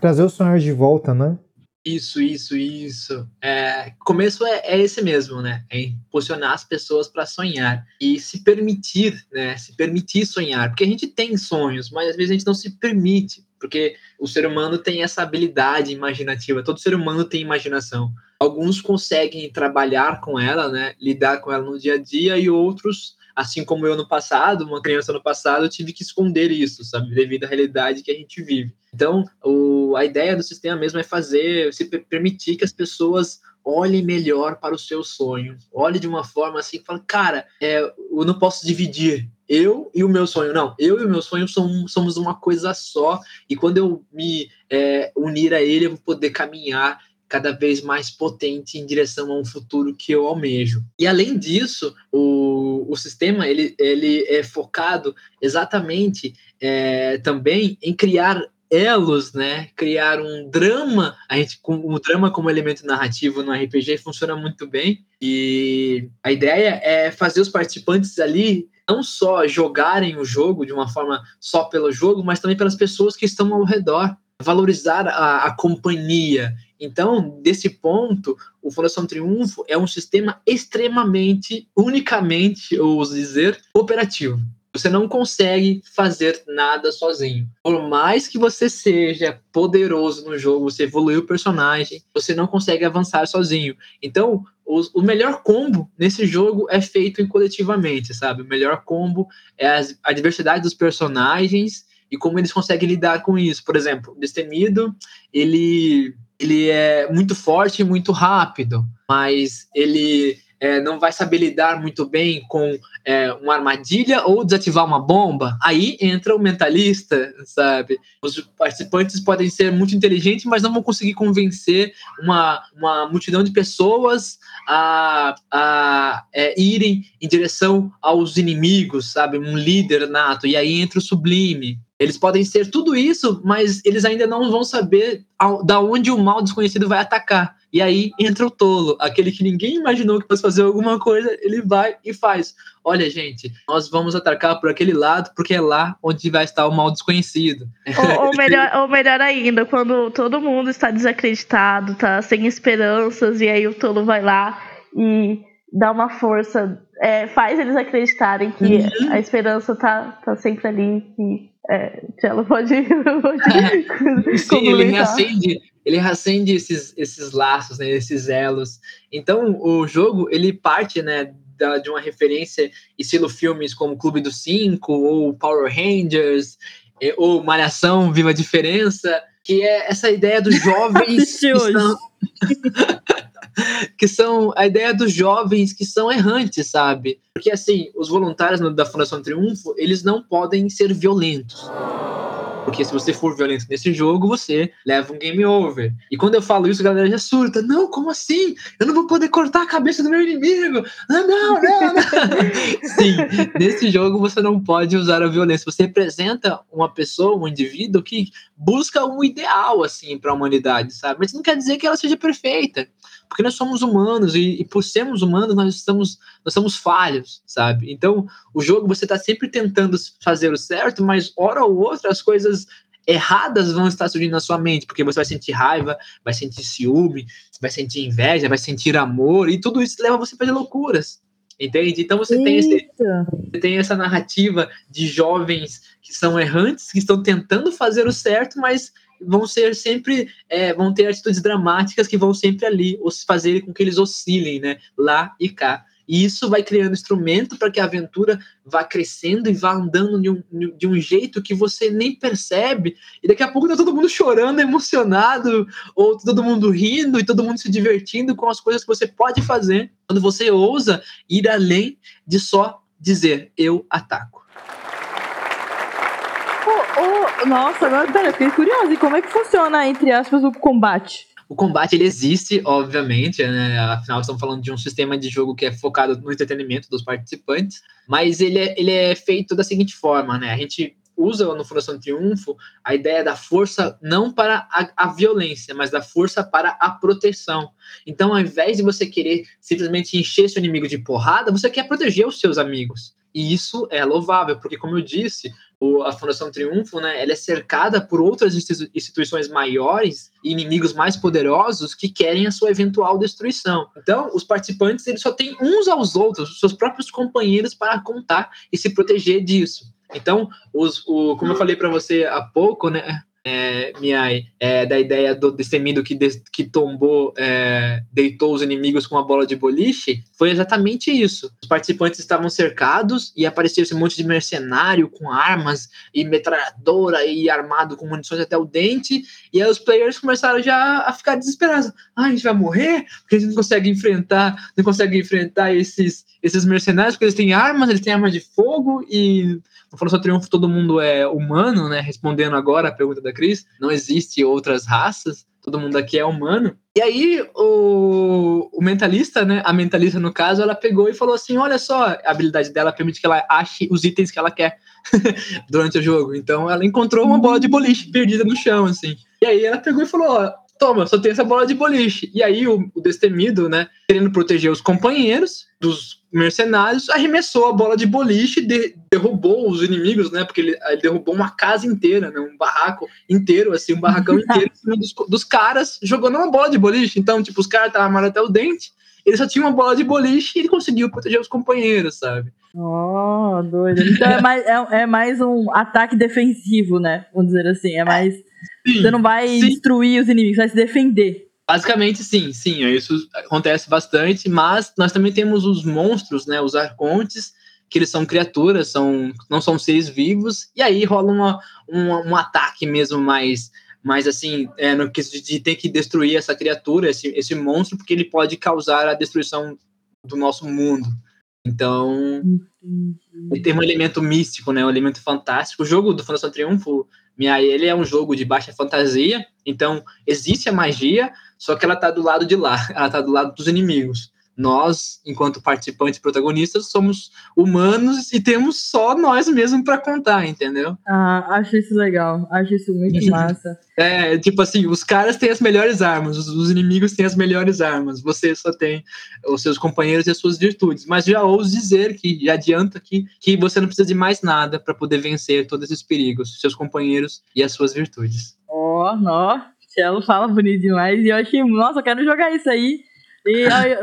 trazer o sonhar de volta, né? Isso, isso, isso. É, começo é, é, esse mesmo, né? É impulsionar as pessoas para sonhar e se permitir, né? Se permitir sonhar, porque a gente tem sonhos, mas às vezes a gente não se permite, porque o ser humano tem essa habilidade imaginativa. Todo ser humano tem imaginação. Alguns conseguem trabalhar com ela, né? Lidar com ela no dia a dia e outros assim como eu no passado, uma criança no passado, eu tive que esconder isso, sabe, devido à realidade que a gente vive. Então, o, a ideia do sistema mesmo é fazer, se permitir que as pessoas olhem melhor para o seu sonho, olhe de uma forma assim, fala, cara, é, eu não posso dividir eu e o meu sonho, não, eu e o meu sonho somos, somos uma coisa só, e quando eu me é, unir a ele, eu vou poder caminhar cada vez mais potente em direção a um futuro que eu almejo. E além disso, o, o sistema ele, ele é focado exatamente é, também em criar elos, né? Criar um drama, a gente com o drama como elemento narrativo no RPG funciona muito bem. E a ideia é fazer os participantes ali não só jogarem o jogo de uma forma só pelo jogo, mas também pelas pessoas que estão ao redor, valorizar a, a companhia então, desse ponto, o Fundação Triunfo é um sistema extremamente, unicamente, ou dizer, cooperativo. Você não consegue fazer nada sozinho. Por mais que você seja poderoso no jogo, você evoluiu o personagem, você não consegue avançar sozinho. Então, o, o melhor combo nesse jogo é feito coletivamente, sabe? O melhor combo é a, a diversidade dos personagens e como eles conseguem lidar com isso. Por exemplo, o Destemido, ele ele é muito forte e muito rápido, mas ele é, não vai saber lidar muito bem com é, uma armadilha ou desativar uma bomba, aí entra o mentalista, sabe? Os participantes podem ser muito inteligentes, mas não vão conseguir convencer uma, uma multidão de pessoas a, a é, irem em direção aos inimigos, sabe? Um líder nato, e aí entra o sublime. Eles podem ser tudo isso, mas eles ainda não vão saber da onde o mal desconhecido vai atacar. E aí entra o tolo, aquele que ninguém imaginou que fosse fazer alguma coisa, ele vai e faz. Olha, gente, nós vamos atacar por aquele lado, porque é lá onde vai estar o mal desconhecido. Ou, ou, melhor, ou melhor ainda, quando todo mundo está desacreditado, tá sem esperanças, e aí o tolo vai lá e dá uma força, é, faz eles acreditarem que uhum. a esperança tá, tá sempre ali. E É, pode, pode Sim, ele reacende, ele reacende esses, esses laços, né, esses elos. Então, o jogo, ele parte, né, da, de uma referência estilo filmes como Clube dos Cinco, ou Power Rangers, eh, ou Malhação, Viva a Diferença, que é essa ideia dos jovens que são, que são a ideia dos jovens que são errantes, sabe? Porque assim, os voluntários da Fundação Triunfo, eles não podem ser violentos. Porque se você for violento nesse jogo, você leva um game over. E quando eu falo isso, a galera já surta. Não, como assim? Eu não vou poder cortar a cabeça do meu inimigo. Ah, não, não, não. Sim, nesse jogo você não pode usar a violência. Você representa uma pessoa, um indivíduo que busca um ideal, assim, para a humanidade, sabe? Mas não quer dizer que ela seja perfeita. Porque nós somos humanos e, e por sermos humanos, nós estamos, nós somos falhos, sabe? Então, o jogo você está sempre tentando fazer o certo, mas hora ou outra as coisas erradas vão estar surgindo na sua mente, porque você vai sentir raiva, vai sentir ciúme, vai sentir inveja, vai sentir amor, e tudo isso leva você a fazer loucuras. Entende? Então você tem, esse, você tem essa narrativa de jovens que são errantes, que estão tentando fazer o certo, mas vão ser sempre, é, vão ter atitudes dramáticas que vão sempre ali fazer com que eles oscilem, né, lá e cá. E isso vai criando instrumento para que a aventura vá crescendo e vá andando de um, de um jeito que você nem percebe, e daqui a pouco tá todo mundo chorando, emocionado, ou todo mundo rindo e todo mundo se divertindo com as coisas que você pode fazer quando você ousa ir além de só dizer eu ataco. Nossa, agora pera, fiquei curiosa. E como é que funciona, entre aspas, o combate? O combate ele existe, obviamente, né? afinal estamos falando de um sistema de jogo que é focado no entretenimento dos participantes, mas ele é, ele é feito da seguinte forma, né? A gente usa no Fundação Triunfo a ideia da força não para a, a violência, mas da força para a proteção. Então, ao invés de você querer simplesmente encher seu inimigo de porrada, você quer proteger os seus amigos. E isso é louvável, porque, como eu disse, a Fundação Triunfo, né, ela é cercada por outras institui- instituições maiores e inimigos mais poderosos que querem a sua eventual destruição. Então, os participantes eles só têm uns aos outros, os seus próprios companheiros para contar e se proteger disso. Então, os, o, como eu falei para você há pouco, né, é, Miai, é, da ideia do destemido que, des- que tombou, é, deitou os inimigos com uma bola de boliche, foi exatamente isso. Os participantes estavam cercados e apareceu esse monte de mercenário com armas e metralhadora e armado com munições até o dente, e aí os players começaram já a ficar desesperados. Ah, a gente vai morrer? Porque a gente não consegue enfrentar, não consegue enfrentar esses, esses mercenários, porque eles têm armas, eles têm armas de fogo, e no Força Triunfo todo mundo é humano, né? Respondendo agora a pergunta da Cris, não existe outras raças, todo mundo aqui é humano. E aí o, o mentalista, né? A mentalista, no caso, ela pegou e falou assim: olha só, a habilidade dela permite que ela ache os itens que ela quer durante o jogo. Então ela encontrou uma bola de boliche perdida no chão, assim. E aí ela pegou e falou: ó, toma, só tem essa bola de boliche. E aí o, o destemido, né, querendo proteger os companheiros dos mercenários, arremessou a bola de boliche, de- derrubou os inimigos, né, porque ele, ele derrubou uma casa inteira, né, um barraco inteiro, assim, um barracão inteiro em cima dos, dos caras, jogando uma bola de boliche. Então, tipo, os caras estavam armados até o dente, ele só tinha uma bola de boliche e ele conseguiu proteger os companheiros, sabe? Oh, doido. Então é mais, é, é mais um ataque defensivo, né? Vamos dizer assim. É mais. Sim. Você não vai sim. destruir os inimigos, vai se defender. Basicamente, sim, sim, isso acontece bastante, mas nós também temos os monstros, né, os arcontes, que eles são criaturas, são, não são seres vivos, e aí rola uma, uma- um ataque mesmo mais, mais assim, é, no quesito de ter que destruir essa criatura, esse, esse monstro, porque ele pode causar a destruição do nosso mundo. Então, ele tem um elemento místico, né? Um elemento fantástico. O jogo do Fundação Triunfo, minha, ele é um jogo de baixa fantasia, então existe a magia, só que ela tá do lado de lá, ela tá do lado dos inimigos. Nós, enquanto participantes e protagonistas, somos humanos e temos só nós mesmos para contar, entendeu? Ah, acho isso legal. Acho isso muito massa. É, tipo assim, os caras têm as melhores armas, os, os inimigos têm as melhores armas, você só tem os seus companheiros e as suas virtudes. Mas já ouso dizer que, já adianta que, que você não precisa de mais nada para poder vencer todos esses perigos, seus companheiros e as suas virtudes. Ó, ó. Cello fala bonito demais. E eu acho que, nossa, eu quero jogar isso aí. E aí,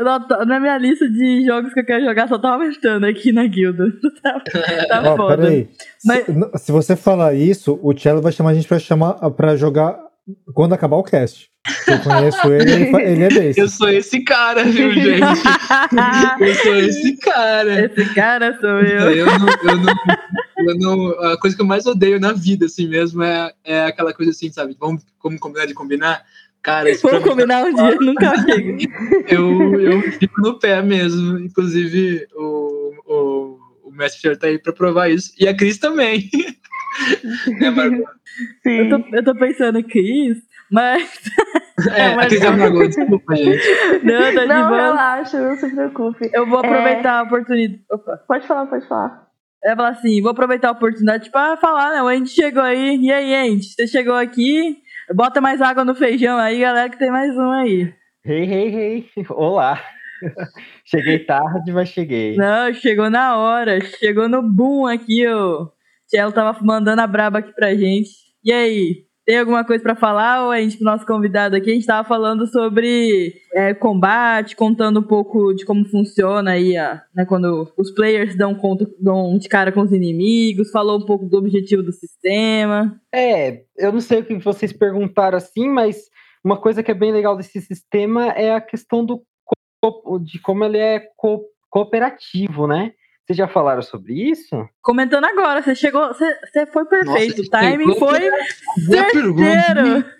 na- minha lista de jogos que eu quero jogar, só tá aumentando aqui na guilda. Tá, tá Ó, foda. peraí. Mas- Se, se você falar isso, o Cello vai chamar a gente pra, chamar, pra jogar quando acabar o cast. Eu conheço ele, ele, ele é desse. Eu sou esse cara, viu, gente? Eu sou esse cara. Esse cara sou eu. Eu não, eu não, eu não- a coisa que eu mais odeio na vida, assim mesmo, é, é aquela coisa assim, sabe? Vamos, vamos combinar de combinar? Cara, isso Vamos mim, combinar um dia, nunca chega. eu, eu fico no pé mesmo. Inclusive, o, o, o Mestre tá aí pra provar isso. E a Cris também. É, Margot? Sim. Eu tô, eu tô pensando, Cris, mas. É, a Cris Amargou, desculpa, gente. Não, tá de Não, boa. relaxa, não se preocupe. Eu vou aproveitar a oportunidade. Opa. Pode falar, pode falar. É falar assim, vou aproveitar a oportunidade pra falar, né? O Andy chegou aí. E aí, Andy? Você chegou aqui? Bota mais água no feijão aí, galera, que tem mais um aí. Hey, hey, hey. Olá. Cheguei tarde, mas cheguei. Não, chegou na hora. Chegou no boom aqui, ó. Tchelo tava mandando a braba aqui pra gente. E aí? Tem alguma coisa pra falar ou a gente, nosso convidado aqui, a gente tava falando sobre é, combate, contando um pouco de como funciona aí, ó, né, quando os players dão conta, dão de cara com os inimigos, falou um pouco do objetivo do sistema. É, eu não sei o que vocês perguntaram assim, mas uma coisa que é bem legal desse sistema é a questão do de como ele é co- cooperativo, né? Vocês já falaram sobre isso? Comentando agora, você chegou, você, você foi perfeito, Nossa, o timing foi certeiro.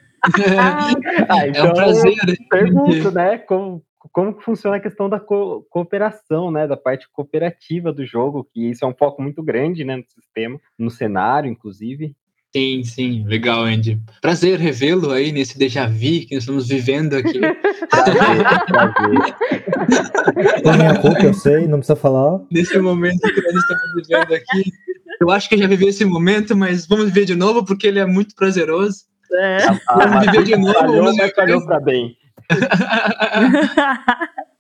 Ah, É um prazer. pergunto, né? Como, como que funciona a questão da co- cooperação, né? Da parte cooperativa do jogo, que isso é um foco muito grande, né? No sistema, no cenário, inclusive. Sim, sim, legal, Andy. Prazer revê-lo aí nesse déjà vu que nós estamos vivendo aqui. Prazer. Por minha culpa, eu sei, não precisa falar. nesse momento que nós estamos vivendo aqui. Eu acho que eu já vivi esse momento, mas vamos viver de novo porque ele é muito prazeroso. É. A Viver de novo, falhou, mas mas falhou pra bem.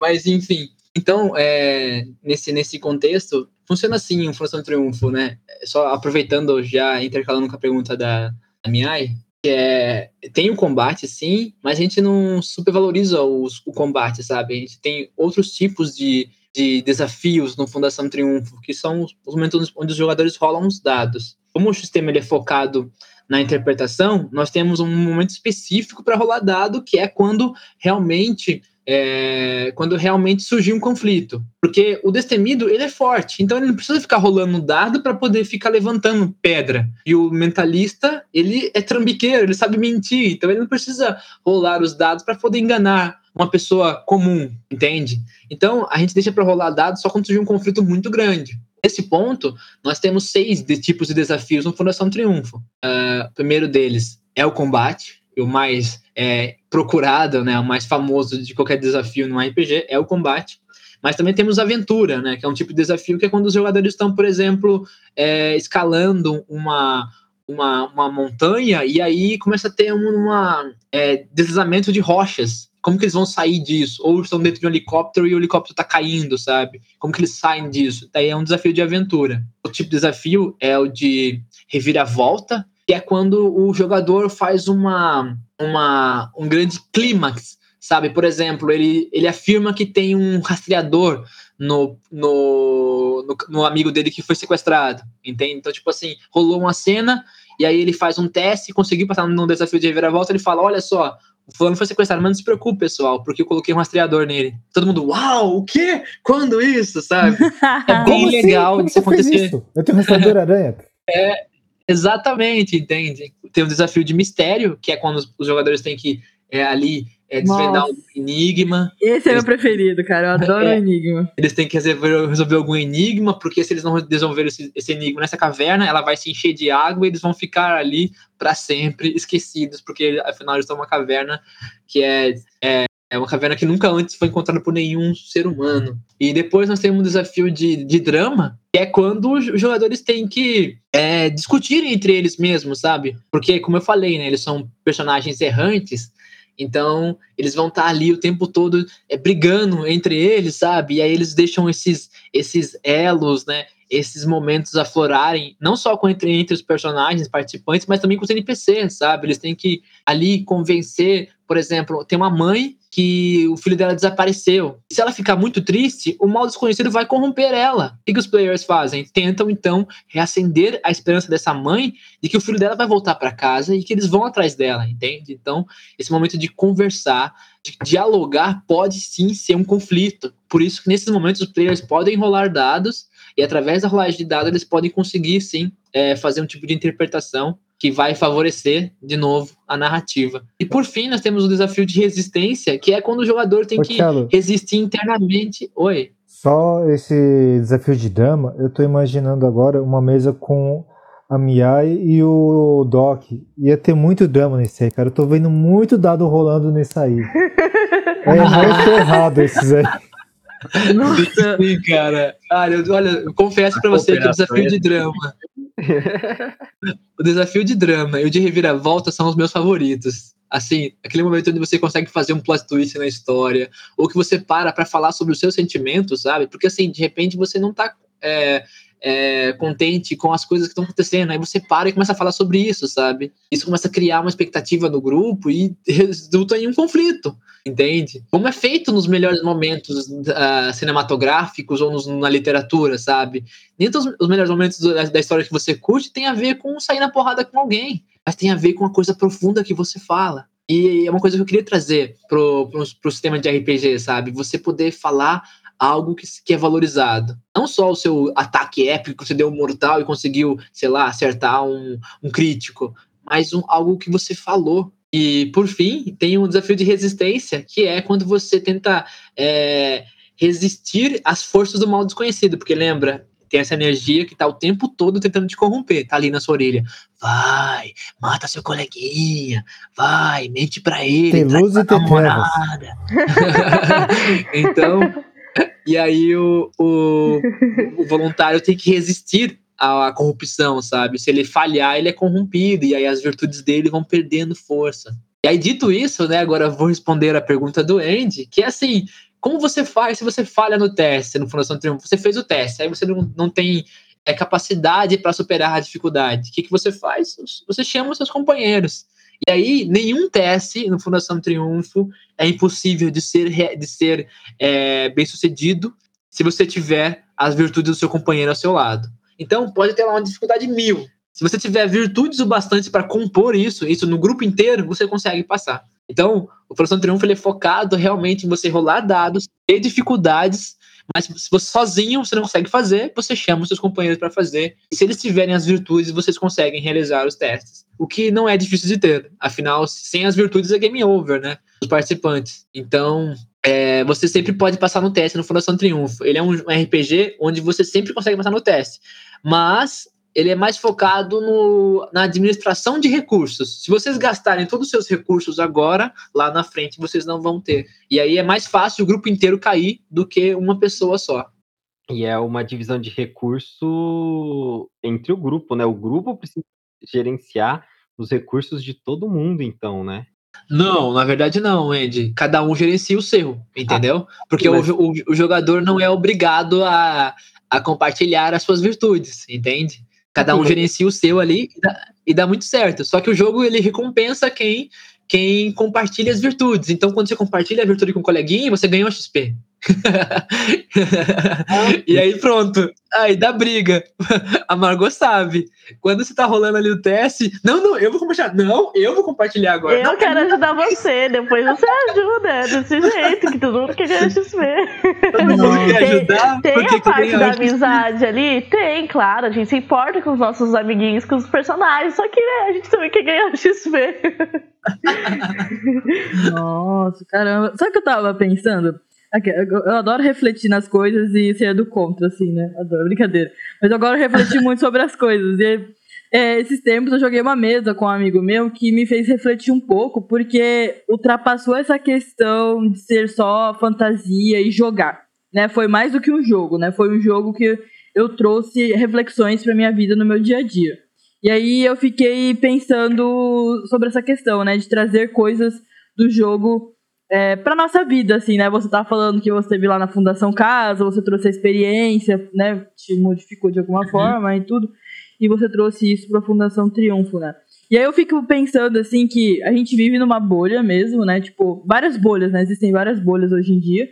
Mas enfim, então é, nesse nesse contexto funciona assim, um Fundação Triunfo, né? Só aproveitando já intercalando com a pergunta da, da Miai, que é tem o combate sim, mas a gente não supervaloriza os, o combate, sabe? A gente tem outros tipos de, de desafios no Fundação Triunfo, que são os, os momentos onde os jogadores rolam os dados. Como o sistema ele é focado na interpretação, nós temos um momento específico para rolar dado, que é quando realmente é, quando realmente surgiu um conflito. Porque o destemido, ele é forte, então ele não precisa ficar rolando dado para poder ficar levantando pedra. E o mentalista, ele é trambiqueiro, ele sabe mentir, então ele não precisa rolar os dados para poder enganar uma pessoa comum, entende? Então a gente deixa para rolar dados só quando surgiu um conflito muito grande. Nesse ponto, nós temos seis de tipos de desafios no Fundação Triunfo. Uh, o primeiro deles é o combate, o mais é, procurado, né, o mais famoso de qualquer desafio no RPG é o combate. Mas também temos aventura, né, que é um tipo de desafio que é quando os jogadores estão, por exemplo, é, escalando uma, uma, uma montanha e aí começa a ter uma é, deslizamento de rochas. Como que eles vão sair disso? Ou estão dentro de um helicóptero e o helicóptero está caindo, sabe? Como que eles saem disso? Daí é um desafio de aventura. O tipo de desafio é o de reviravolta, que é quando o jogador faz uma, uma um grande clímax, sabe? Por exemplo, ele, ele afirma que tem um rastreador no, no, no, no, amigo dele que foi sequestrado, entende? Então, tipo assim, rolou uma cena e aí ele faz um teste, conseguiu passar num desafio de reviravolta, ele fala, olha só, o fulano foi sequestrado, mas não se preocupe, pessoal, porque eu coloquei um rastreador nele. Todo mundo, uau, o quê? Quando isso, sabe? É bem Como legal assim? fez acontecer. isso? Eu tenho um rastreador aranha. É, exatamente, entende? Tem um desafio de mistério, que é quando os, os jogadores têm que é, ali é, desvendar Nossa. um enigma, Esse é meu preferido, cara. Eu adoro o É. Enigma. eles têm que resolver, resolver algum enigma, porque se eles não resolverem esse, esse enigma nessa caverna, ela vai se encher de água e eles vão ficar ali para sempre esquecidos, porque afinal eles estão numa caverna que é, é, é uma caverna que nunca antes foi encontrada por nenhum ser humano. E depois nós temos um desafio de, de drama, que é quando os jogadores têm que é, discutirem entre eles mesmos, sabe? Porque, como eu falei, né, eles são personagens errantes, então eles vão estar ali o tempo todo é, brigando entre eles, sabe? E aí eles deixam esses, esses elos, né? Esses momentos aflorarem, não só com entre, entre os personagens participantes, mas também com os NPCs, sabe? Eles têm que ali convencer, por exemplo, tem uma mãe que o filho dela desapareceu. Se ela ficar muito triste, o mal desconhecido vai corromper ela. O que, os players fazem? Tentam, então, reacender a esperança dessa mãe de que o filho dela vai voltar para casa e que eles vão atrás dela, entende? Então, esse momento de conversar, de dialogar, pode sim ser um conflito. Por isso que nesses momentos os players podem rolar dados e através da rolagem de dados eles podem conseguir sim é, fazer um tipo de interpretação que vai favorecer, de novo, a narrativa. E por fim, nós temos o desafio de resistência, que é quando o jogador tem Ô, que Thiago. resistir internamente. Oi. Só esse desafio de drama, eu tô imaginando agora uma mesa com a Miai e o Doc. Ia ter muito drama nesse aí, cara. Eu tô vendo muito dado rolando nesse aí. É muito errado esses aí. Nossa, Sim, cara. Eu, olha, eu confesso pra você que o desafio de drama. o desafio de drama e o de reviravolta são os meus favoritos. Assim, aquele momento onde você consegue fazer um plot twist na história, ou que você para pra falar sobre os seus sentimentos, sabe? Porque, assim, de repente você não tá é, é, contente com as coisas que estão acontecendo, aí você para e começa a falar sobre isso, sabe? Isso começa a criar uma expectativa no grupo e resulta em um conflito, entende? Como é feito nos melhores momentos ah, cinematográficos ou nos- na literatura, sabe? Nem todos os melhores momentos da, da história que você curte tem a ver com sair na porrada com alguém, mas tem a ver com a coisa profunda que você fala. E é uma coisa que eu queria trazer pro, pro, pro sistema de RPG, sabe? Você poder falar algo que, que é valorizado. Não só o seu ataque épico, que você deu um mortal e conseguiu, sei lá, acertar um, um crítico, mas um, algo que você falou. E, por fim, tem um desafio de resistência, que é quando você tenta é, resistir às forças do mal desconhecido. Porque lembra, tem essa energia que tá o tempo todo tentando te corromper, tá ali na sua orelha. Vai, mata seu coleguinha, vai, mente pra ele, Tem luz e tem namorada. então, e aí o, o, o voluntário tem que resistir à corrupção, sabe? Se ele falhar, ele é corrompido, e aí as virtudes dele vão perdendo força. E aí, dito isso, né, agora vou responder a pergunta do Andy, que é assim, como você faz se você falha no teste, no Fundação Triunfo? Você fez o teste, aí você não, não tem é, capacidade para superar a dificuldade. O que, que você faz? Você chama os seus companheiros. E aí, nenhum teste no Fundação Triunfo é impossível de ser, de ser é, bem sucedido se você tiver as virtudes do seu companheiro ao seu lado. Então, pode ter lá uma dificuldade mil. Se você tiver virtudes o bastante para compor isso, isso no grupo inteiro, você consegue passar. Então, o Fundação Triunfo é focado realmente em você rolar dados, ter dificuldades, mas se você sozinho você não consegue fazer, você chama os seus companheiros para fazer. E se eles tiverem as virtudes, vocês conseguem realizar os testes. O que não é difícil de ter. Afinal, sem as virtudes é game over, né? Os participantes. Então, é, você sempre pode passar no teste no Fundação Triunfo. Ele é um RPG onde você sempre consegue passar no teste. Mas ele é mais focado no, na administração de recursos. Se vocês gastarem todos os seus recursos agora, lá na frente vocês não vão ter. E aí é mais fácil o grupo inteiro cair do que uma pessoa só. E é uma divisão de recurso entre o grupo, né? O grupo precisa gerenciar os recursos de todo mundo, então, né? Não, na verdade não, Andy. Cada um gerencia o seu, entendeu? Porque mas- o, o, o jogador não é obrigado a, a compartilhar as suas virtudes, entende? Cada um gerencia o seu ali e dá, e dá muito certo. Só que o jogo ele recompensa quem quem compartilha as virtudes. Então, quando você compartilha a virtude com um coleguinha, você ganha um XP. e aí pronto. Aí dá briga. A Margot sabe. Quando você tá rolando ali o teste, não, não, eu vou compartilhar. Não, eu vou compartilhar agora. Eu Não, quero ajudar você, depois você ajuda. É desse jeito que todo mundo quer ganhar XP. Todo mundo quer Tem- ajudar? Tem porque a parte da amizade ali? Tem, claro. A gente se importa com os nossos amiguinhos, com os personagens. Só que né, a gente também quer ganhar XP. Nossa, caramba. Sabe o que eu tava pensando? Eu adoro refletir nas coisas e ser do contra, assim, né? Adoro, brincadeira. Mas eu agora refletir muito sobre as coisas. E é, esses tempos eu joguei uma mesa com um amigo meu que me fez refletir um pouco, porque ultrapassou essa questão de ser só fantasia e jogar. Né? Foi mais do que um jogo, né? Foi um jogo que eu trouxe reflexões pra minha vida no meu dia a dia. E aí eu fiquei pensando sobre essa questão, né? De trazer coisas do jogo é, para nossa vida, assim, né? Você tá falando que você teve lá na Fundação Casa, você trouxe a experiência, né? Te modificou de alguma forma e tudo, e você trouxe isso para a Fundação Triunfo, né? E aí eu fico pensando, assim, que a gente vive numa bolha mesmo, né? Tipo, várias bolhas, né? Existem várias bolhas hoje em dia.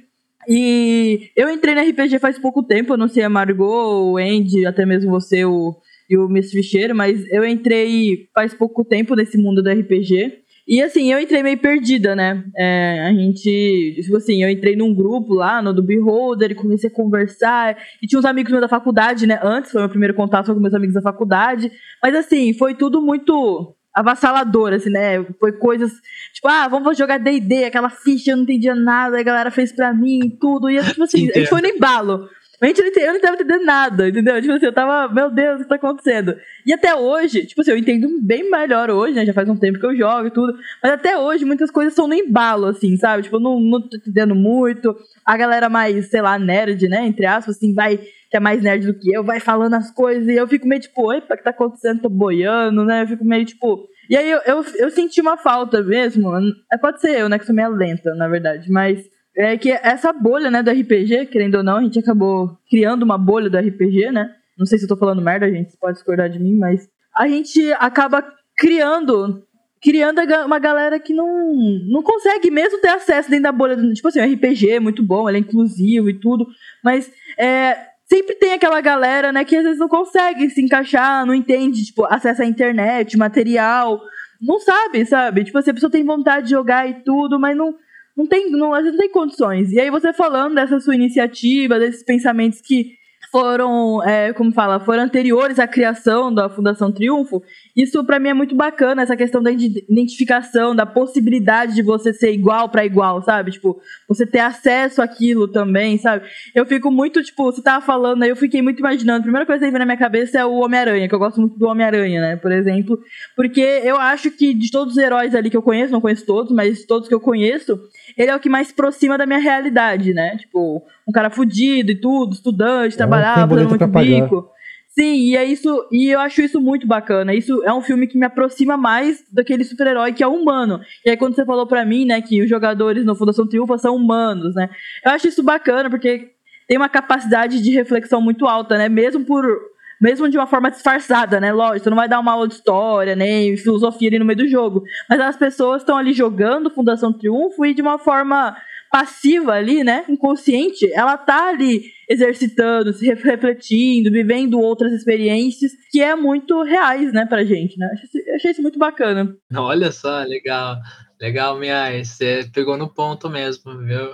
E eu entrei na RPG faz pouco tempo, eu não sei a Margot, o Andy, até mesmo você o, e o Miss Ficheiro, mas eu entrei faz pouco tempo nesse mundo do RPG. E assim, eu entrei meio perdida, né? É, a gente, tipo assim, eu entrei num grupo lá, no do Beholder, e comecei a conversar. E tinha uns amigos meus da faculdade, né? Antes, foi o meu primeiro contato com meus amigos da faculdade. Mas assim, foi tudo muito avassalador, assim, né? Foi coisas, tipo, ah, vamos jogar D&D, aquela ficha, eu não entendia nada, a galera fez pra mim, tudo. E, tipo assim, a gente foi no embalo. A gente, eu não tava entendendo nada, entendeu? Tipo assim, eu tava, meu Deus, o que tá acontecendo? E até hoje, tipo assim, eu entendo bem melhor hoje, né? Já faz um tempo que eu jogo e tudo. Mas até hoje, muitas coisas são no embalo, assim, sabe? Tipo, eu não, não tô entendendo muito. A galera mais, sei lá, nerd, né? Entre aspas, assim, vai, que é mais nerd do que eu, vai falando as coisas. E eu fico meio tipo, oi, o que tá acontecendo? Tô boiando, né? Eu fico meio tipo. E aí eu, eu, eu senti uma falta mesmo. É, pode ser eu, né? Que sou meio lenta, na verdade. Mas é que essa bolha, né, do RPG, querendo ou não, a gente acabou criando uma bolha do RPG, né? Não sei se eu tô falando merda, gente, você pode discordar de mim, mas a gente acaba criando criando uma galera que não, não consegue mesmo ter acesso dentro da bolha. Tipo assim, o RPG é muito bom, ele é inclusivo e tudo, mas é, sempre tem aquela galera, né, que às vezes não consegue se encaixar, não entende, tipo, acesso à internet, material, não sabe, sabe? Tipo assim, a pessoa tem vontade de jogar e tudo, mas não não tem, não, às vezes não tem condições. E aí você falando dessa sua iniciativa, desses pensamentos que foram, é, como fala, foram anteriores à criação da Fundação Triunfo, isso para mim é muito bacana, essa questão da identificação, da possibilidade de você ser igual para igual, sabe? Tipo, você ter acesso àquilo também, sabe? Eu fico muito, tipo, você tava falando aí, eu fiquei muito imaginando, a primeira coisa que vem na minha cabeça é o Homem-Aranha, que eu gosto muito do Homem-Aranha, né, por exemplo, porque eu acho que de todos os heróis ali que eu conheço, não conheço todos, mas todos que eu conheço, ele é o que mais se aproxima da minha realidade, né? Tipo, um cara fudido e tudo, estudante, é, trabalhava, fazendo muito bico. Sim, e é isso, e eu acho isso muito bacana. Isso é um filme que me aproxima mais daquele super-herói que é humano. E aí quando você falou para mim, né, que os jogadores no Fundação Triunfa são humanos, né? Eu acho isso bacana porque tem uma capacidade de reflexão muito alta, né? Mesmo por mesmo de uma forma disfarçada, né? Lógico, você não vai dar uma aula de história, nem filosofia ali no meio do jogo. Mas as pessoas estão ali jogando Fundação Triunfo e de uma forma passiva ali, né? Inconsciente, ela tá ali exercitando, se refletindo, vivendo outras experiências que é muito reais, né, pra gente, né? Achei, isso muito bacana. Olha só, legal. Legal, Mia, você pegou no ponto mesmo, viu?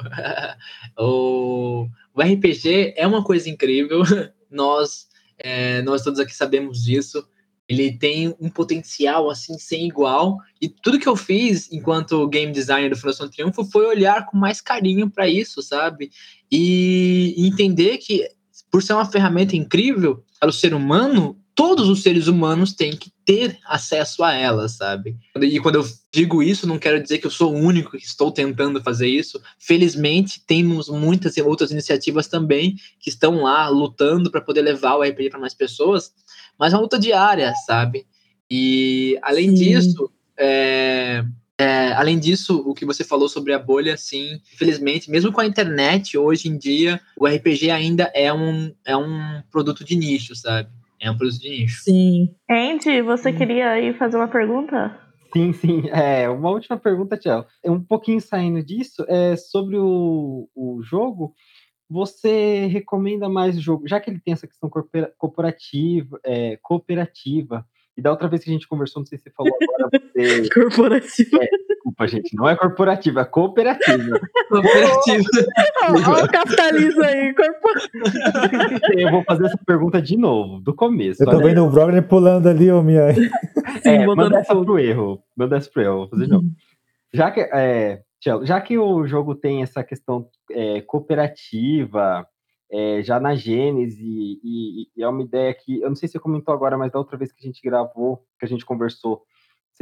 o, o RPG é uma coisa incrível. Nós é, nós todos aqui sabemos disso. Ele tem um potencial assim sem igual. E tudo que eu fiz enquanto game designer do Fundação Triunfo foi olhar com mais carinho para isso, sabe? E entender que por ser uma ferramenta incrível para o ser humano, todos os seres humanos têm que ter acesso a ela, sabe? E quando eu digo isso, não quero dizer que eu sou o único que estou tentando fazer isso. Felizmente, temos muitas outras iniciativas também que estão lá lutando para poder levar o RPG para mais pessoas, mas é uma luta diária, sabe? E além Sim. disso, é, é, além disso, o que você falou sobre a bolha, sim, infelizmente, mesmo com a internet, hoje em dia, o RPG ainda é um, é um produto de nicho, sabe? É um produto de nicho. Sim. Andy, você hum. queria ir fazer uma pergunta? Sim, sim. É, uma última pergunta, Tiago. É um pouquinho saindo disso, é sobre o, o jogo. Você recomenda mais o jogo, já que ele tem essa questão corporativa, é, cooperativa, e da outra vez que a gente conversou, não sei se você falou agora, você... Corporativa. É, desculpa, gente, não é corporativa, é cooperativa. cooperativa. Olha o capitalismo aí, corporativa. Eu vou fazer essa pergunta de novo, do começo. Eu tô vendo o Brogner pulando ali, ô minha. Sim, é, manda essa pro erro. Manda essa pro erro, vou fazer de novo. Já que, é, já que o jogo tem essa questão é, cooperativa, é, já na Gênese, e, e, é uma ideia que, eu não sei se você comentou agora, mas da outra vez que a gente gravou, que a gente conversou,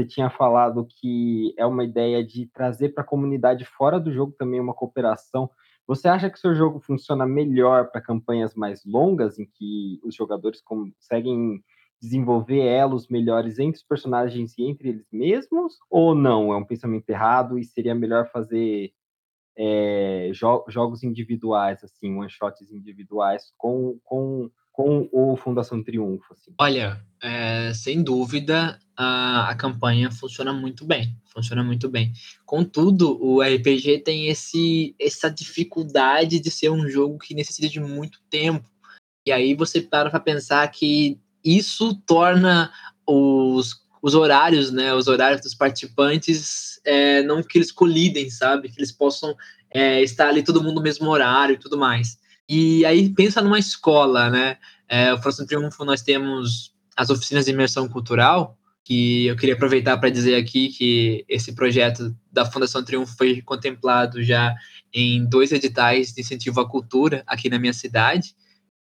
você tinha falado que é uma ideia de trazer para a comunidade fora do jogo também uma cooperação. Você acha que seu jogo funciona melhor para campanhas mais longas, em que os jogadores conseguem desenvolver elos melhores entre os personagens e entre eles mesmos? Ou não? É um pensamento errado e seria melhor fazer é, jo jogos individuais, assim, one-shots individuais, com, com, com o Fundação Triunfo? Assim? Olha, é, sem dúvida, a, a campanha funciona muito bem. Funciona muito bem. Contudo, o RPG tem esse, essa dificuldade de ser um jogo que necessita de muito tempo. E aí você para para pensar que isso torna os, os horários, né, os horários dos participantes, é, não que eles colidem, sabe? Que eles possam é, estar ali todo mundo no mesmo horário e tudo mais. E aí pensa numa escola, né? É, o Próximo Triunfo nós temos as oficinas de imersão cultural, que eu queria aproveitar para dizer aqui que esse projeto da Fundação Triunfo foi contemplado já em dois editais de incentivo à cultura aqui na minha cidade,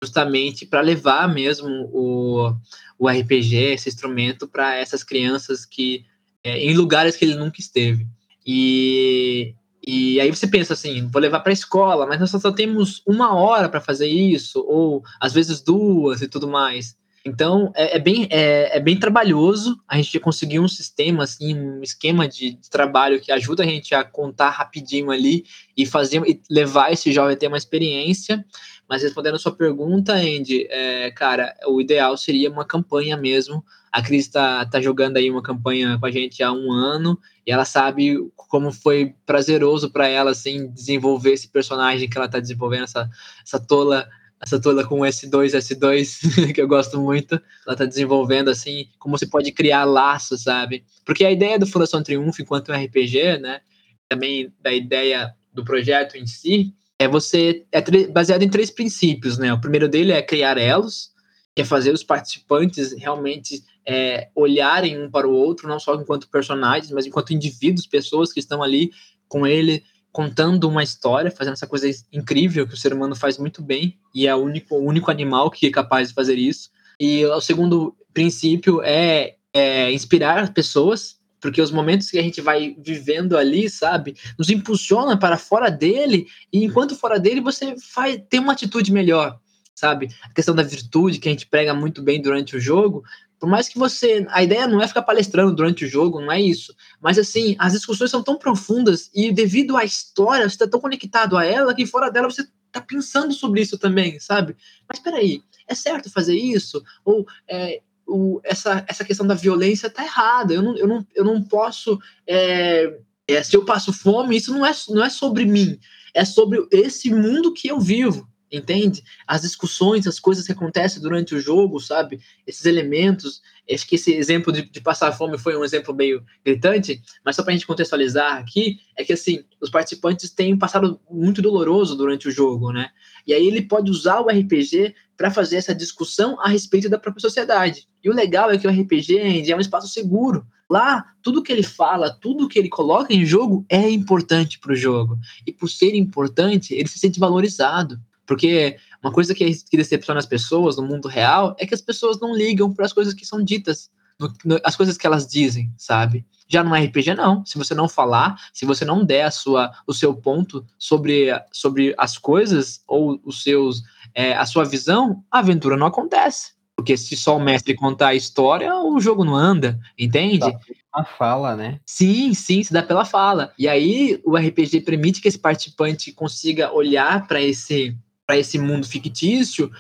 justamente para levar mesmo o, o RPG, esse instrumento, para essas crianças que é, em lugares que ele nunca esteve. E, e aí você pensa assim, vou levar para a escola, mas nós só temos uma hora para fazer isso, ou às vezes duas e tudo mais. Então, é, é bem, é, é, bem trabalhoso a gente conseguir um sistema, assim, um esquema de, de, trabalho que ajuda a gente a contar rapidinho ali e fazer e levar esse jovem a ter uma experiência. Mas respondendo a sua pergunta, Andy, é, cara, o ideal seria uma campanha mesmo. A Cris está tá jogando aí uma campanha com a gente há um ano e ela sabe como foi prazeroso para ela, assim, desenvolver esse personagem que ela está desenvolvendo, essa, essa tola essa toda com S2, S2, que eu gosto muito. Ela tá desenvolvendo, assim, como você pode criar laços, sabe? Porque a ideia do Fundação Triunfo, enquanto um RPG, né? Também da ideia do projeto em si, é você. É baseado em três princípios, né? O primeiro dele é criar elos, que é fazer os participantes realmente é, olharem um para o outro, não só enquanto personagens, mas enquanto indivíduos, pessoas que estão ali com ele contando uma história, fazendo essa coisa incrível que o ser humano faz muito bem e é o único, o único animal que é capaz de fazer isso. E o segundo princípio é, é inspirar pessoas, porque os momentos que a gente vai vivendo ali, sabe, nos impulsiona para fora dele e enquanto fora dele você faz, tem uma atitude melhor, sabe? A questão da virtude que a gente prega muito bem durante o jogo, por mais que você. A ideia não é ficar palestrando durante o jogo, não é isso. Mas assim, as discussões são tão profundas e devido à história, você está tão conectado a ela que fora dela você está pensando sobre isso também, sabe? Mas peraí, é certo fazer isso? Ou é, o, essa, essa questão da violência tá errada. Eu não, eu não, eu não posso. É, é, se eu passo fome, isso não é, não é sobre mim. É sobre esse mundo que eu vivo entende? As discussões, as coisas que acontecem durante o jogo, sabe? Esses elementos. Acho que esse exemplo de, de passar fome foi um exemplo meio gritante, mas só para a gente contextualizar aqui, é que assim, os participantes têm um passado muito doloroso durante o jogo, né? E aí ele pode usar o RPG para fazer essa discussão a respeito da própria sociedade. E o legal é que o RPG é um espaço seguro. Lá, tudo que ele fala, tudo que ele coloca em jogo é importante para o jogo. E por ser importante, ele se sente valorizado. Porque uma coisa que, que decepciona as pessoas no mundo real é que as pessoas não ligam para as coisas que são ditas, no, no, as coisas que elas dizem, sabe? Já no RPG, não. Se você não falar, se você não der a sua, o seu ponto sobre, sobre as coisas ou os seus, é, a sua visão, a aventura não acontece. Porque se só o mestre contar a história, o jogo não anda, entende? A fala, né? Sim, sim, se dá pela fala. E aí o RPG permite que esse participante consiga olhar para esse para esse mundo fictício,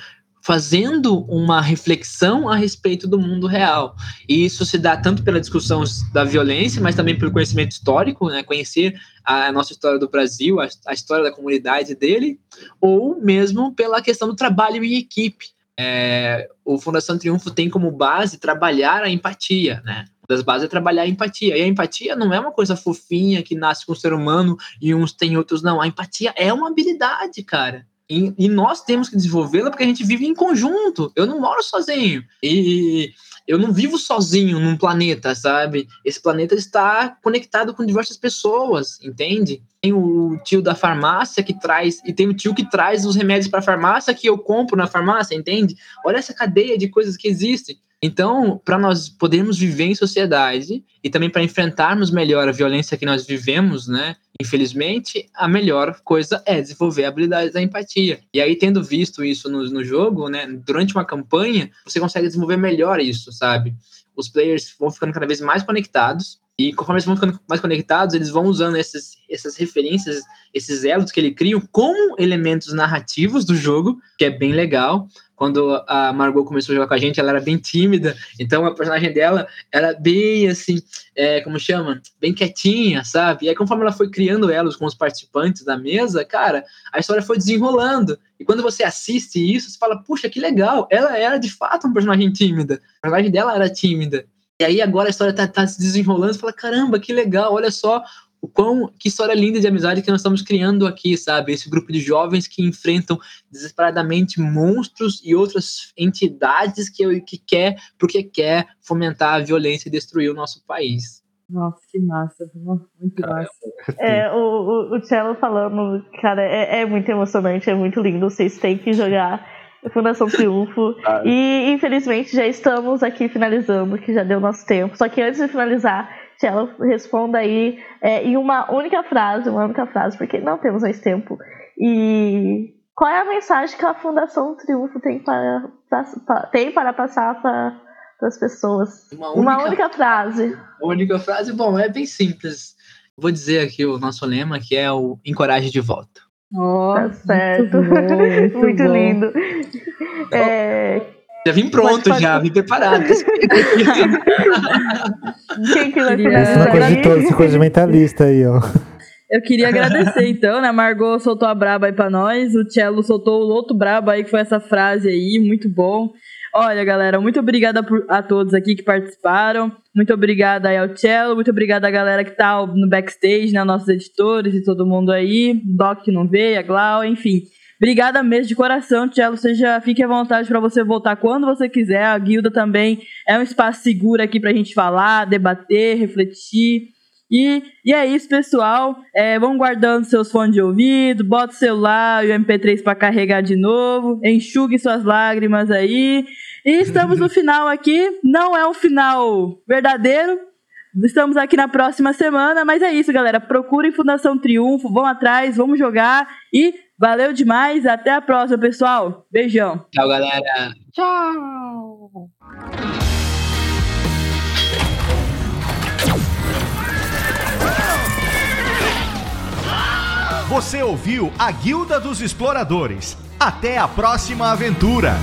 fazendo uma reflexão a respeito do mundo real. E isso se dá tanto pela discussão da violência, mas também pelo conhecimento histórico, né? conhecer a nossa história do Brasil, a, história da comunidade dele, ou mesmo pela questão do trabalho em equipe. É, o Fundação Triunfo tem como base trabalhar a empatia, né? das bases é trabalhar a empatia. E a empatia não é uma coisa fofinha que nasce com o ser humano e uns tem outros não. A empatia é uma habilidade, cara. E, e nós temos que desenvolvê-la porque a gente vive em conjunto. Eu não moro sozinho. E eu não vivo sozinho num planeta, sabe? Esse planeta está conectado com diversas pessoas, entende? Tem o tio da farmácia que traz, e tem o tio que traz os remédios para a farmácia que eu compro na farmácia, entende? Olha essa cadeia de coisas que existem. Então, para nós podermos viver em sociedade e também para enfrentarmos melhor a violência que nós vivemos, né? Infelizmente, a melhor coisa é desenvolver habilidades da empatia. E aí, tendo visto isso no, no jogo, né? Durante uma campanha, você consegue desenvolver melhor isso, sabe? Os players vão ficando cada vez mais conectados e conforme eles vão ficando mais conectados, eles vão usando esses, essas referências, esses elos que ele criam como elementos narrativos do jogo, que é bem legal, quando a Margot começou a jogar com a gente, ela era bem tímida, então a personagem dela era bem assim, é, como chama? Bem quietinha, sabe? E aí, conforme ela foi criando elos com os participantes da mesa, cara, a história foi desenrolando. E quando você assiste isso, você fala, puxa, que legal, ela era de fato uma personagem tímida. A personagem dela era tímida. E aí agora a história tá, tá se desenrolando, você fala, caramba, que legal, olha só o quão que história linda de amizade que nós estamos criando aqui, sabe? Esse grupo de jovens que enfrentam desesperadamente monstros e outras entidades que, que quer, porque quer fomentar a violência e destruir o nosso país. Nossa, que massa, muito massa. É, o, o, o Cello falando, cara, é, é muito emocionante, é muito lindo. Vocês têm que jogar Fundação Triunfo. Ah. E infelizmente já estamos aqui finalizando, que já deu nosso tempo. Só que antes de finalizar, Cello responda aí é, em uma única frase, uma única frase, porque não temos mais tempo. E qual é a mensagem que a Fundação Triunfo tem para, para tem para passar para, as pessoas? Uma única, uma única frase. Uma única frase, bom, é bem simples. Vou dizer aqui o nosso lema, que é o encoraje de volta. Oh, tá certo. Muito, bom, muito, muito lindo. É, já vim pronto, já, vim preparado. Quem que vai finalizar? Essa coisa de todo, essa coisa de mentalista aí, ó. Eu queria agradecer, então, né? A Margot soltou a braba aí pra nós, o Cello soltou o outro braba aí, que foi essa frase aí, muito bom. Olha, galera, muito obrigada a todos aqui que participaram. Muito obrigada aí ao Cello, muito obrigada a galera que tá no backstage, né? Nossos editores e todo mundo aí. Doc que não veio, a Glau, enfim. Obrigada mesmo de coração, Tchelo. Seja, fique à vontade para você voltar quando você quiser. A guilda também é um espaço seguro aqui para a gente falar, debater, refletir. E, e é isso, pessoal. É, vão guardando seus fones de ouvido, bota o celular e o MP3 para carregar de novo. Enxugue suas lágrimas aí. E estamos no final aqui. Não é um final verdadeiro. Estamos aqui na próxima semana, mas é isso, galera. Procurem Fundação Triunfo, vão atrás, vamos jogar e Valeu demais, até a próxima, pessoal. Beijão. Tchau, galera. Tchau. Você ouviu a Guilda dos Exploradores. Até a próxima aventura.